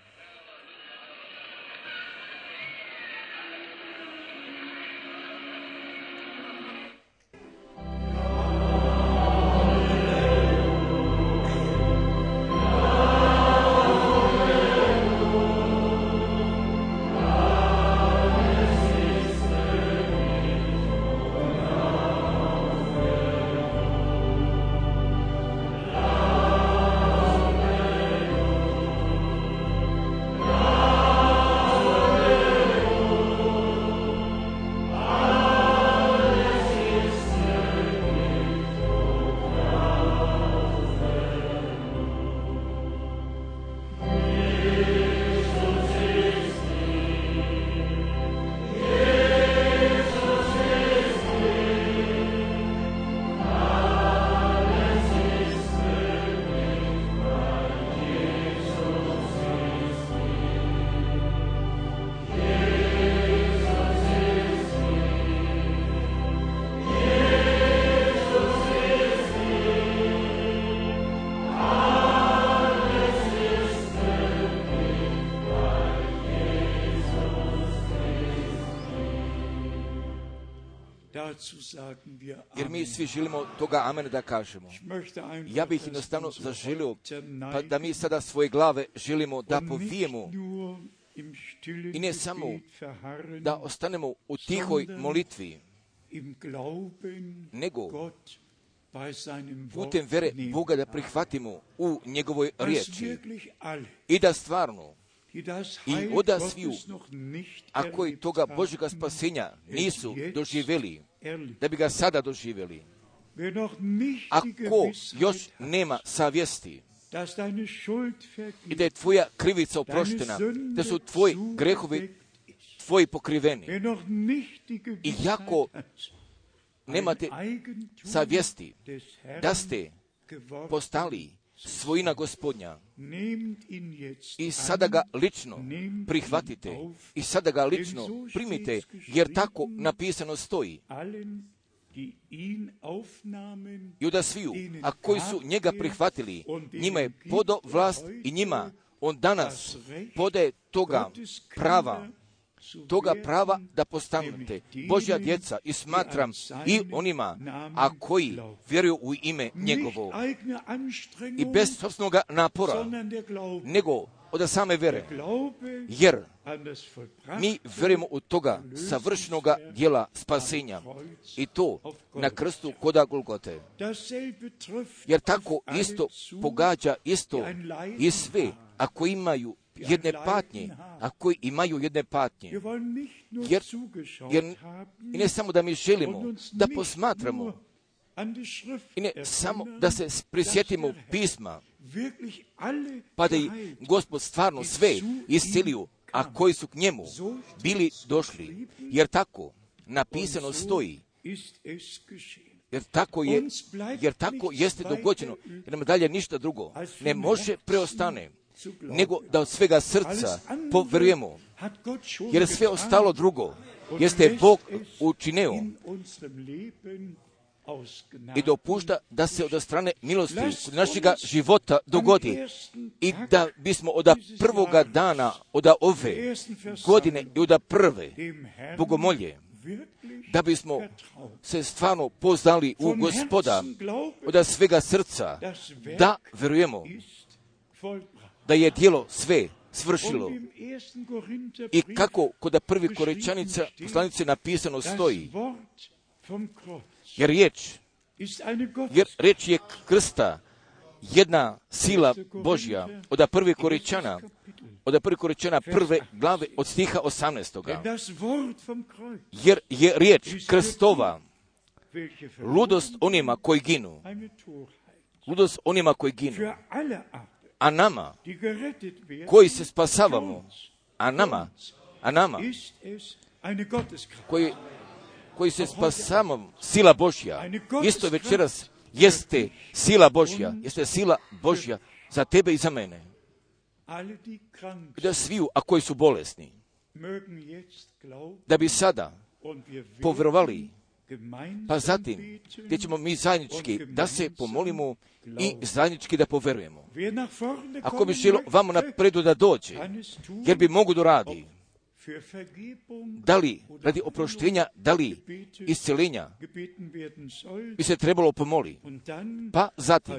Jer mi svi želimo toga amen da kažemo. Ja bih jednostavno zaželio pa da mi sada svoje glave želimo da povijemo i ne samo da ostanemo u tihoj molitvi, nego putem vere. Boga da prihvatimo u njegovoj riječi i da stvarno, I oda sviju, a koji toga haben, Božjega spasenja nisu doživjeli. Da bi ga sada doživjeli. Wer noch nicht A die ko Gewissheit još nema savjesti i da je tvoja krivica oproštena, da su tvoji grehovi tvoji pokriveni, I jako nemate savjesti da ste postali svojina gospodnja. I sada ga lično prihvatite. i sada ga lično primite, jer tako napisano stoji. allen, die ihn aufnahmen, I da sviju, a koji su njega prihvatili, njima je podo vlast i njima on danas podaje toga prava, toga prava da postanete Božja djeca i smatram i onima, a koji vjeruju u ime njegovo. I bez sobstvenog napora, nego od same vere, jer mi verujemo u toga savršenog dijela spasenja. I to na krstu koda Golgote. Jer tako isto pogađa isto i sve, ako imaju jedne patnje, a koji imaju jedne patnje. Jer, jer i ne samo da mi želimo da posmatramo i ne samo da se prisjetimo pisma, pa da i Gospod stvarno sve iscelio, a koji su k njemu bili došli. Jer tako napisano stoji, jer tako je, jer tako jeste dogođeno, jer nam dalje ništa drugo ne može preostane, nego da od svega srca schon jer sve ostalo drugo. jeste Bog učinio i dopušta da se od strane milosti našega života dogodi. i da bismo od prvoga dana, od ove godine i od prve bogomolje, da bismo se stvarno poznali u gospoda od svega srca, da verujemo. Da je dijelo sve svršilo. I kako kod prvi korečanica poslanice napisano stoji, jer riječ, jer reč je krsta, jedna sila Božja, od prvi korečana, od prvi korečana prve glave od stiha 18. Denn das Wort vom Kreuz, Jer je riječ krstova, ludost onima koji ginu, ludost onima koji ginu, a nama koji se spasavamo, a nama, a nama koji, koji se spasavamo, sila Božja, isto večeras jeste sila Božja, jeste sila Božja za tebe i za mene. I da sviju, a koji su bolesni, da bi sada und pa zatim, gdje ćemo mi zajednički da se pomolimo i zajednički da poverujemo. Ako bi želo vamo napredu da dođe, jer bi mogu da radi, da li radi oproštenja, da li iscelenja bi se trebalo pomoli. Pa zatim,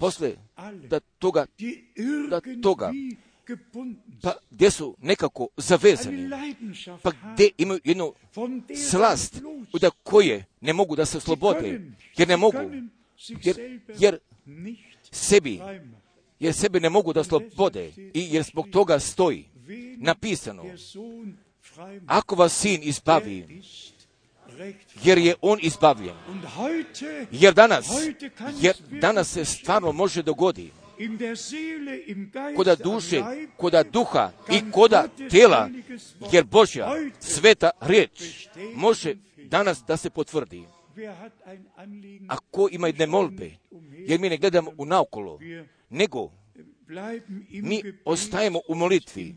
posle da toga, da toga, pa gdje su nekako zavezani, pa gdje imaju jednu slast od koje ne mogu da se oslobode, jer ne mogu, jer, jer sebi, jer sebe ne mogu da oslobode i jer zbog toga stoji napisano, ako vas sin izbavi, jer je on izbavljen. Jer danas, jer danas se stvarno može dogodi koda duše, koda duha i koda tijela, jer Božja sveta riječ može danas da se potvrdi. wer hat ein Anliegen, A ko ima jedne molbe, jer mi ne gledamo u naokolo, nego mi ostajemo u molitvi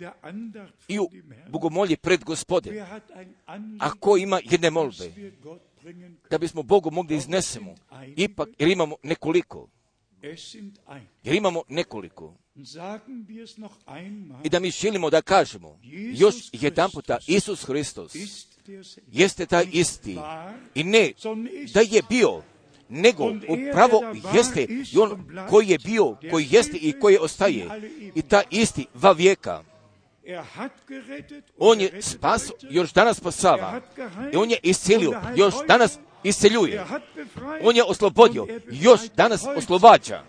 i u bogomolji pred gospode. Wer hat ein Anliegen, A ko ima jedne molbe, da bismo Bogu mogli iznesemo, ipak, jer imamo nekoliko. Jer imamo nekoliko. I da mi želimo da kažemo, još jedan puta, Isus Hristos ist jeste taj isti. I ne da je bio, nego upravo jeste i on koji je bio, koji jeste i koji ostaje. I ta isti va vijeka. On je spas, još danas spasava. I on je iscelio, još danas isceljuje. On je oslobodio, još danas oslobađa.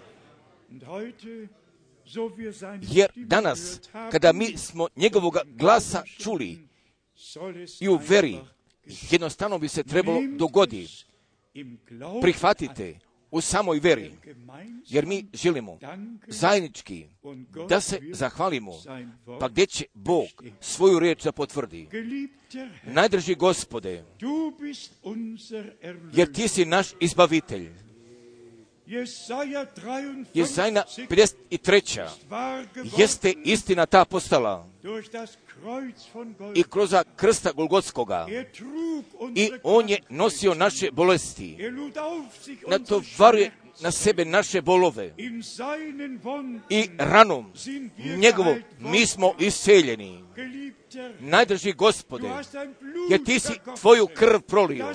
Jer danas, kada mi smo njegovog glasa čuli i u veri, jednostavno bi se trebalo dogoditi. Prihvatite u samoj veri, jer mi želimo zajednički da se zahvalimo, pa gdje će Bog svoju riječ da potvrdi. Najdrži gospode, jer ti si naš izbavitelj. Jesajna 53. jeste istina ta postala i kroz krsta Golgotskoga. I on je nosio naše bolesti. Natovaruje na sebe naše bolove. i ranom njegovom mi smo iseljeni. Najdrži gospode, jer ti si tvoju krv prolio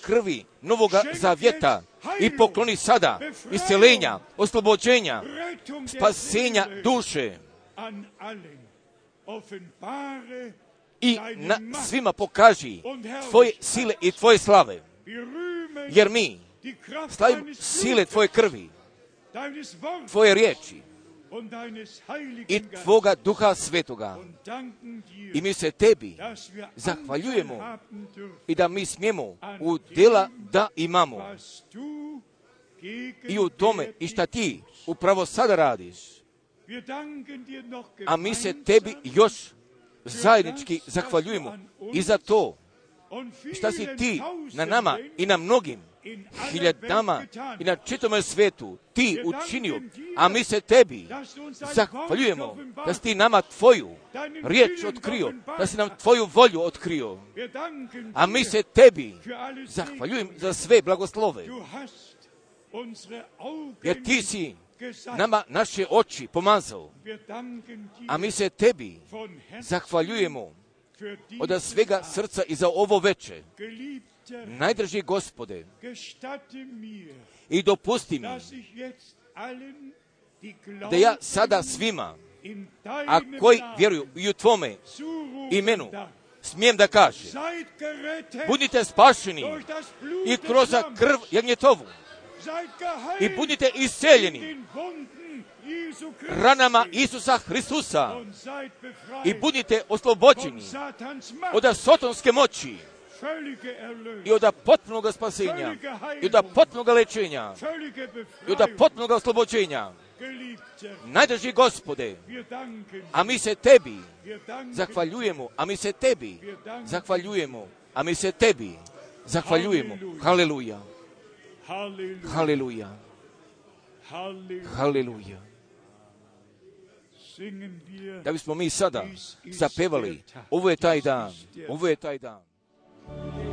krvi novoga zavjeta i pokloni sada iscelenja, oslobođenja, spasenja duše. i na svima pokaži tvoje sile i tvoje slave. Jer mi slavimo sile tvoje krvi, tvoje riječi i Tvoga duha svetoga. I mi se tebi zahvaljujemo i da mi smijemo u djela da imamo i u tome i šta ti upravo sada radiš. A mi se tebi još zajednički zahvaljujemo i za to šta si ti na nama i na mnogim hiljadama i na čitome svetu ti učinio, a mi se tebi zahvaljujemo da si ti nama tvoju riječ otkrio, da si nam tvoju volju otkrio, a mi se tebi zahvaljujem za sve blagoslove, jer ti si nama naše oči pomazao, a mi se tebi zahvaljujemo od svega srca i za ovo veče. Najdrži gospode, i dopusti mi da ja sada svima, a koji vjeruju i u Tvome imenu, smijem da kažem, budite spašeni i kroz krv jagnjetovu. I budite isceljeni ranama Isusa Hristusa. I budite oslobođeni od sotonske moći i od potpunog spasenja, i od potpunog lečenja, i od potpunog oslobođenja. Najdrži gospode, a mi se tebi zahvaljujemo, a mi se tebi zahvaljujemo, a mi se tebi zahvaljujemo. Haleluja. Haleluja. Haleluja. Da bismo mi sada zapevali, ovo je taj dan, ovo je taj dan. Yeah.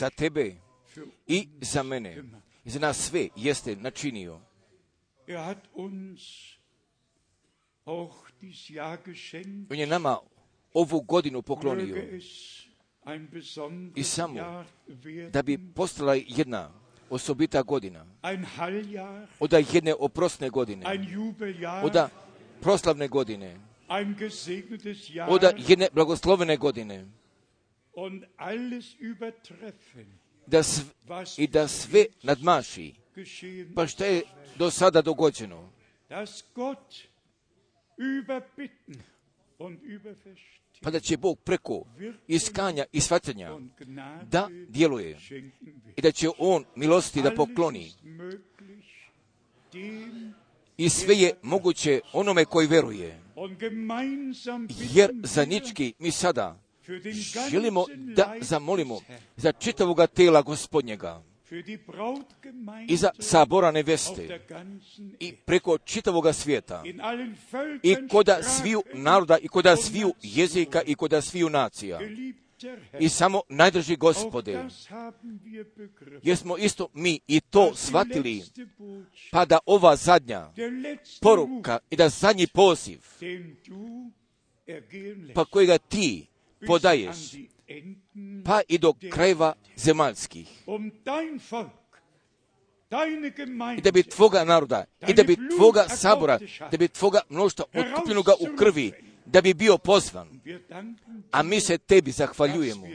Za tebe i za mene, i za nas sve jeste načinio. On je nama ovu godinu poklonio. I samo da bi postala jedna osobita godina, od jedne oprosne godine, od proslavne godine, od jedne blagoslovene godine, da sv, i da sve nadmaši. Pa što je do sada dogođeno? pa da će Bog preko iskanja i shvatanja da djeluje i da će On milosti da pokloni. I sve je moguće onome koji veruje. Jer zajednički mi sada želimo da zamolimo za čitavoga tela gospodnjega i za sabora neveste i preko čitavoga svijeta i koda sviju Sprachen naroda i koda sviju jezika i koda sviju nacija. I samo najdrži gospode, das haben wir begriffen. jer smo isto mi i to shvatili, pa da ova zadnja poruka i da zadnji poziv, pa kojega ti podaješ, pa i do krajeva zemaljskih. I da bi tvoga naroda, i da bi tvoga sabora, da bi tvoga mnoštva otkupljenoga u krvi, da bi bio pozvan. A mi se tebi zahvaljujemo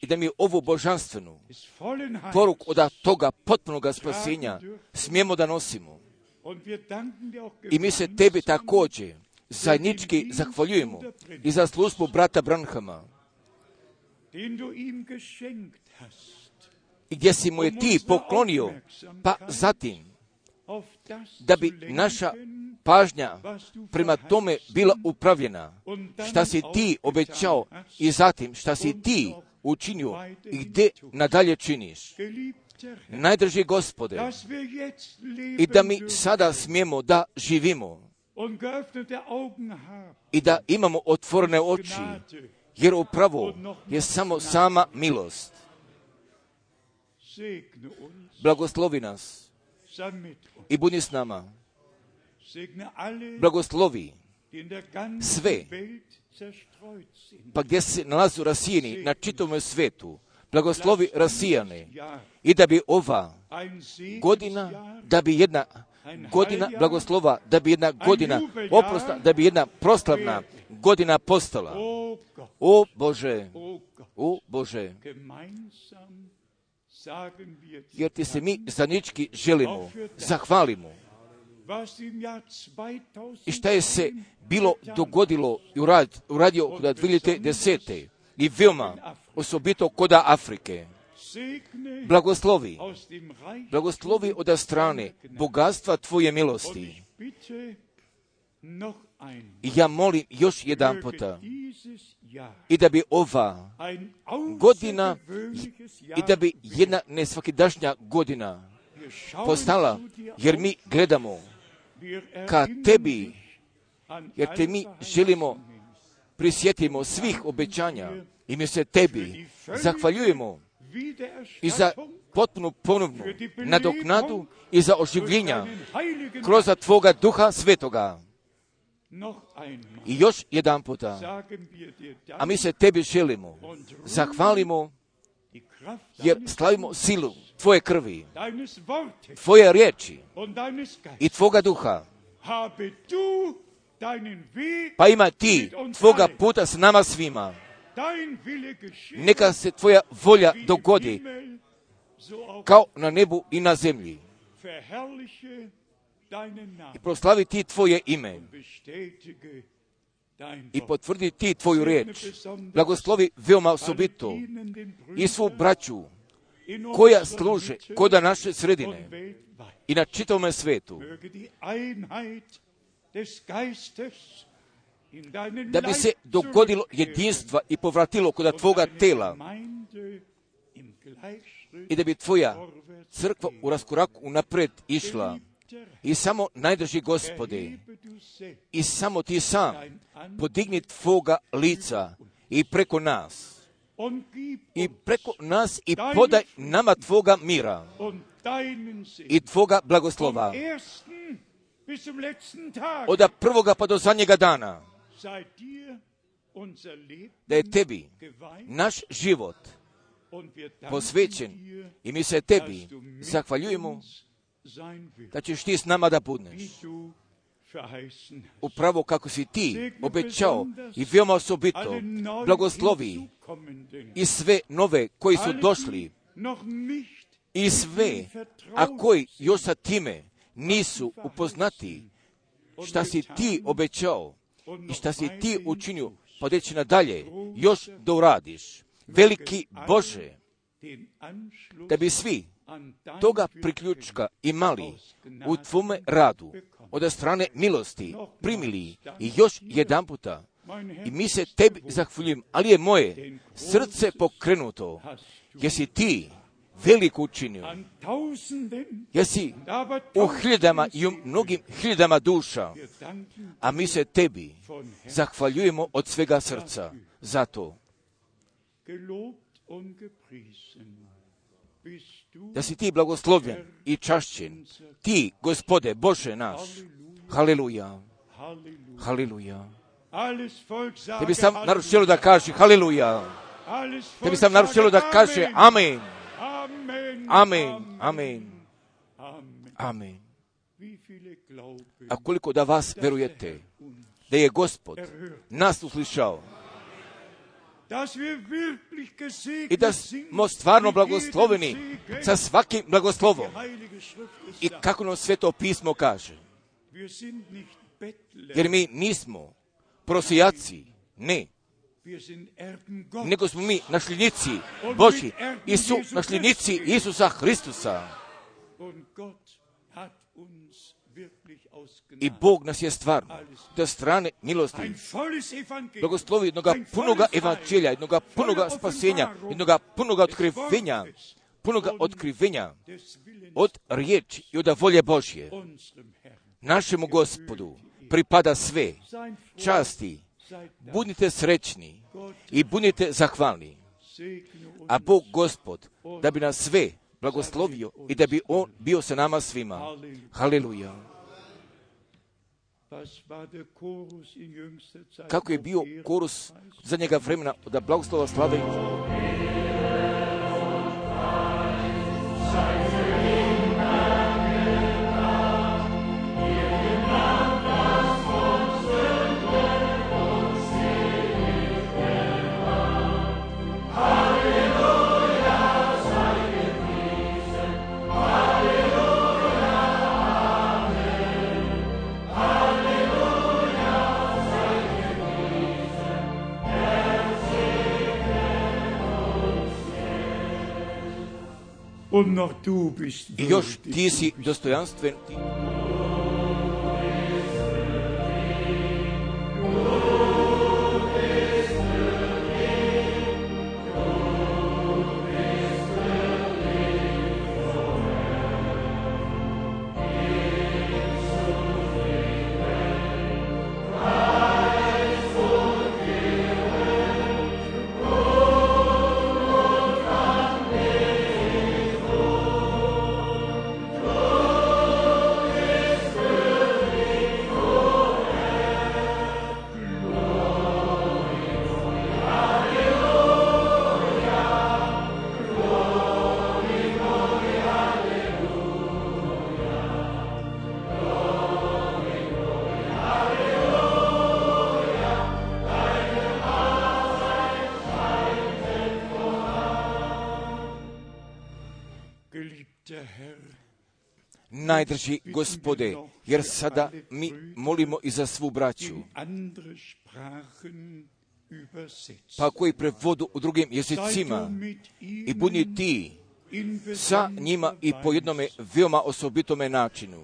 i da mi ovu božanstvenu poruku od toga potpunog spasenja smijemo da nosimo. I mi se tebi također zajednički zahvaljujemo i za službu brata Branhama, i gdje si mu je ti poklonio, pa zatim da bi naša pažnja prema tome bila upravljena, šta si ti obećao i zatim šta si ti učinio i gdje nadalje činiš. Najdrži gospode, i da mi sada smijemo da živimo i da imamo otvorene oči, jer upravo je samo sama milost. Blagoslovi nas i budi s nama. Blagoslovi sve. Pa gdje se nalazu rasijeni na čitavom svetu. Blagoslovi rasijane Ja, i da bi ova godina, da bi jedna godina blagoslova, da bi jedna godina oprosta, da bi jedna proslavna godina postala. O Bože, o Bože, jer ti se mi zanički želimo, zahvalimo. was im Jahr 2000 I šta je se bilo dogodilo i urad, uradio kod 2010. i veoma osobito koda Afrike. Blagoslovi, blagoslovi od strane. Bogatstva Tvoje milosti. I ja molim još jedan puta. i da bi ova godina i da bi jedna nesvakidašnja godina postala, jer mi gledamo ka tebi, jer te mi želimo prisjetimo svih obećanja i mi se tebi zahvaljujemo i za potpunu ponovnu nadoknadu i za oživljenja kroz Tvoga duha svetoga. I još jedan puta, a mi se tebi želimo, zahvalimo jer slavimo silu Tvoje krvi, Tvoje riječi i. Tvoga duha. Pa ima ti Tvoga puta s nama svima. Neka se Tvoja volja dogodi kao na nebu i na zemlji. Namen Proslavi ti Tvoje ime i potvrdi ti Tvoju riječ. Blagoslovi veoma osobito i svu braću koja služe koda naše sredine i na čitavom svetu. Da bi se dogodilo jedinstva i povratilo und Tvoga tela i da bi Tvoja crkva u raskoraku unapred išla. I samo najdrži gospode, i samo ti sam podigni Tvoga lica i preko nas. I preko nas i podaj nama Tvoga mira i Tvoga blagoslova. Od prvoga pa do zadnjega dana. Da je tebi naš život posvećen i mi se tebi zahvaljujemo da ćeš ti s nama da budneš. Upravo kako si ti obećao i veoma osobito blagoslovi i sve nove koji su došli i sve, a koji još sa time nisu upoznati šta si ti obećao i šta si ti učinio, pa deći nadalje, još da uradiš. Veliki Bože, da bi svi toga priključka imali u tvome radu od strane milosti primili i još jedan puta. I mi se tebi zahvaljujem, ali je moje srce pokrenuto, jesi ti veliko učinio, jesi u hiljadama i u mnogim hiljadama duša, a mi se tebi zahvaljujemo od svega srca za to. Da si ti blagoslovljen i čašćen, ti, gospode, Bože naš, haleluja, haleluja. Tebi sam naručilo da kaže haleluja. Tebi sam naručilo da kaže amen. Amen, amen, amen. A koliko da vas verujete da je gospod nas uslišao i da smo stvarno blagosloveni sa svakim blagoslovom. I kako nam sveto pismo kaže. Jer mi nismo prosijaci, ne. Nego smo mi našljenici Boži i su našljenici Isusa Hristusa. I Bog nas je stvarno do strane milosti blagoslovi jednoga punoga evanđelja, jednoga punoga spasenja, jednoga punoga otkrivenja, punoga otkrivenja od riječi i od volje Božje. Našemu gospodu pripada sve časti, budite srećni i budite zahvalni. A Bog gospod da bi nas sve blagoslovio i da bi On bio sa nama svima. Haleluja. Kako je bio korus za njega vremena da blagoslova slave I još ti si dostojanstven. Najdrži gospode, jer sada mi molimo i za svu braću. Pa koji prevodu u drugim jezicima i budi ti sa njima i po jednome veoma osobitome načinu.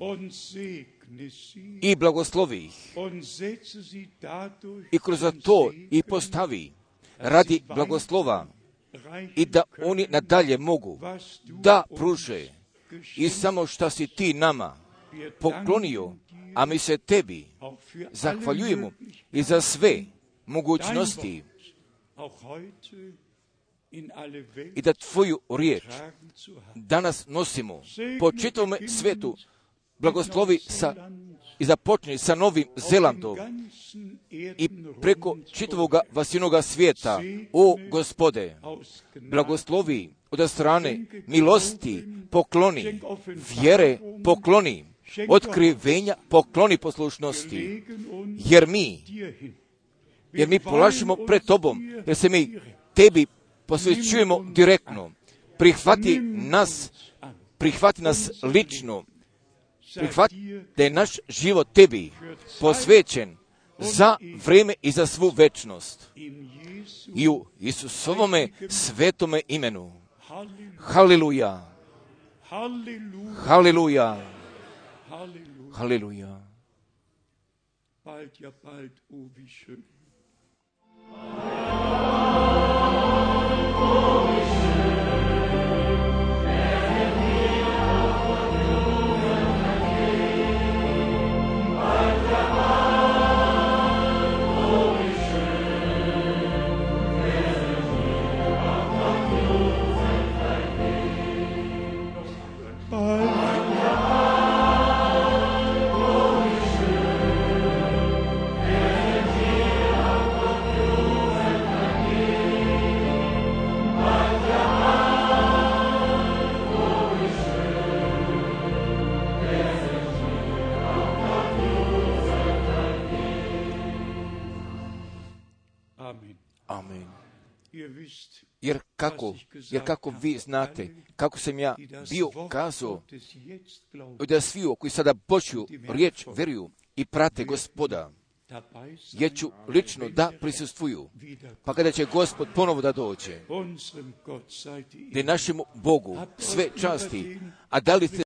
I blagoslovi ih. I kroz to i postavi radi blagoslova i da oni nadalje mogu da pruže i samo što si ti nama poklonio, a mi se tebi zahvaljujemo i za sve mogućnosti i da tvoju riječ danas nosimo po čitavome svetu blagoslovi sa i započne sa Novim Zelandom i preko čitavog vasinoga svijeta. O gospode, blagoslovi od strane milosti pokloni, vjere pokloni, otkrivenja pokloni poslušnosti, jer mi, jer mi polažimo pred tobom, jer se mi tebi posvećujemo direktno. Prihvati nas, prihvati nas lično, prihvati da je naš život tebi posvećen za vrijeme i za svu večnost. I u Isusovome svetome imenu. Hallelujah. Hallelujah. Hallelujah. Bald, ja bald, oh wie schön. Jer kako, jer kako vi znate, kako sam ja bio kazao, da svi koji sada Božju riječ vjeruju i prate gospoda, jer ću lično da prisustvuju. Pa kada će gospod ponovo da dođe, da našemu Bogu sve časti, a da li ste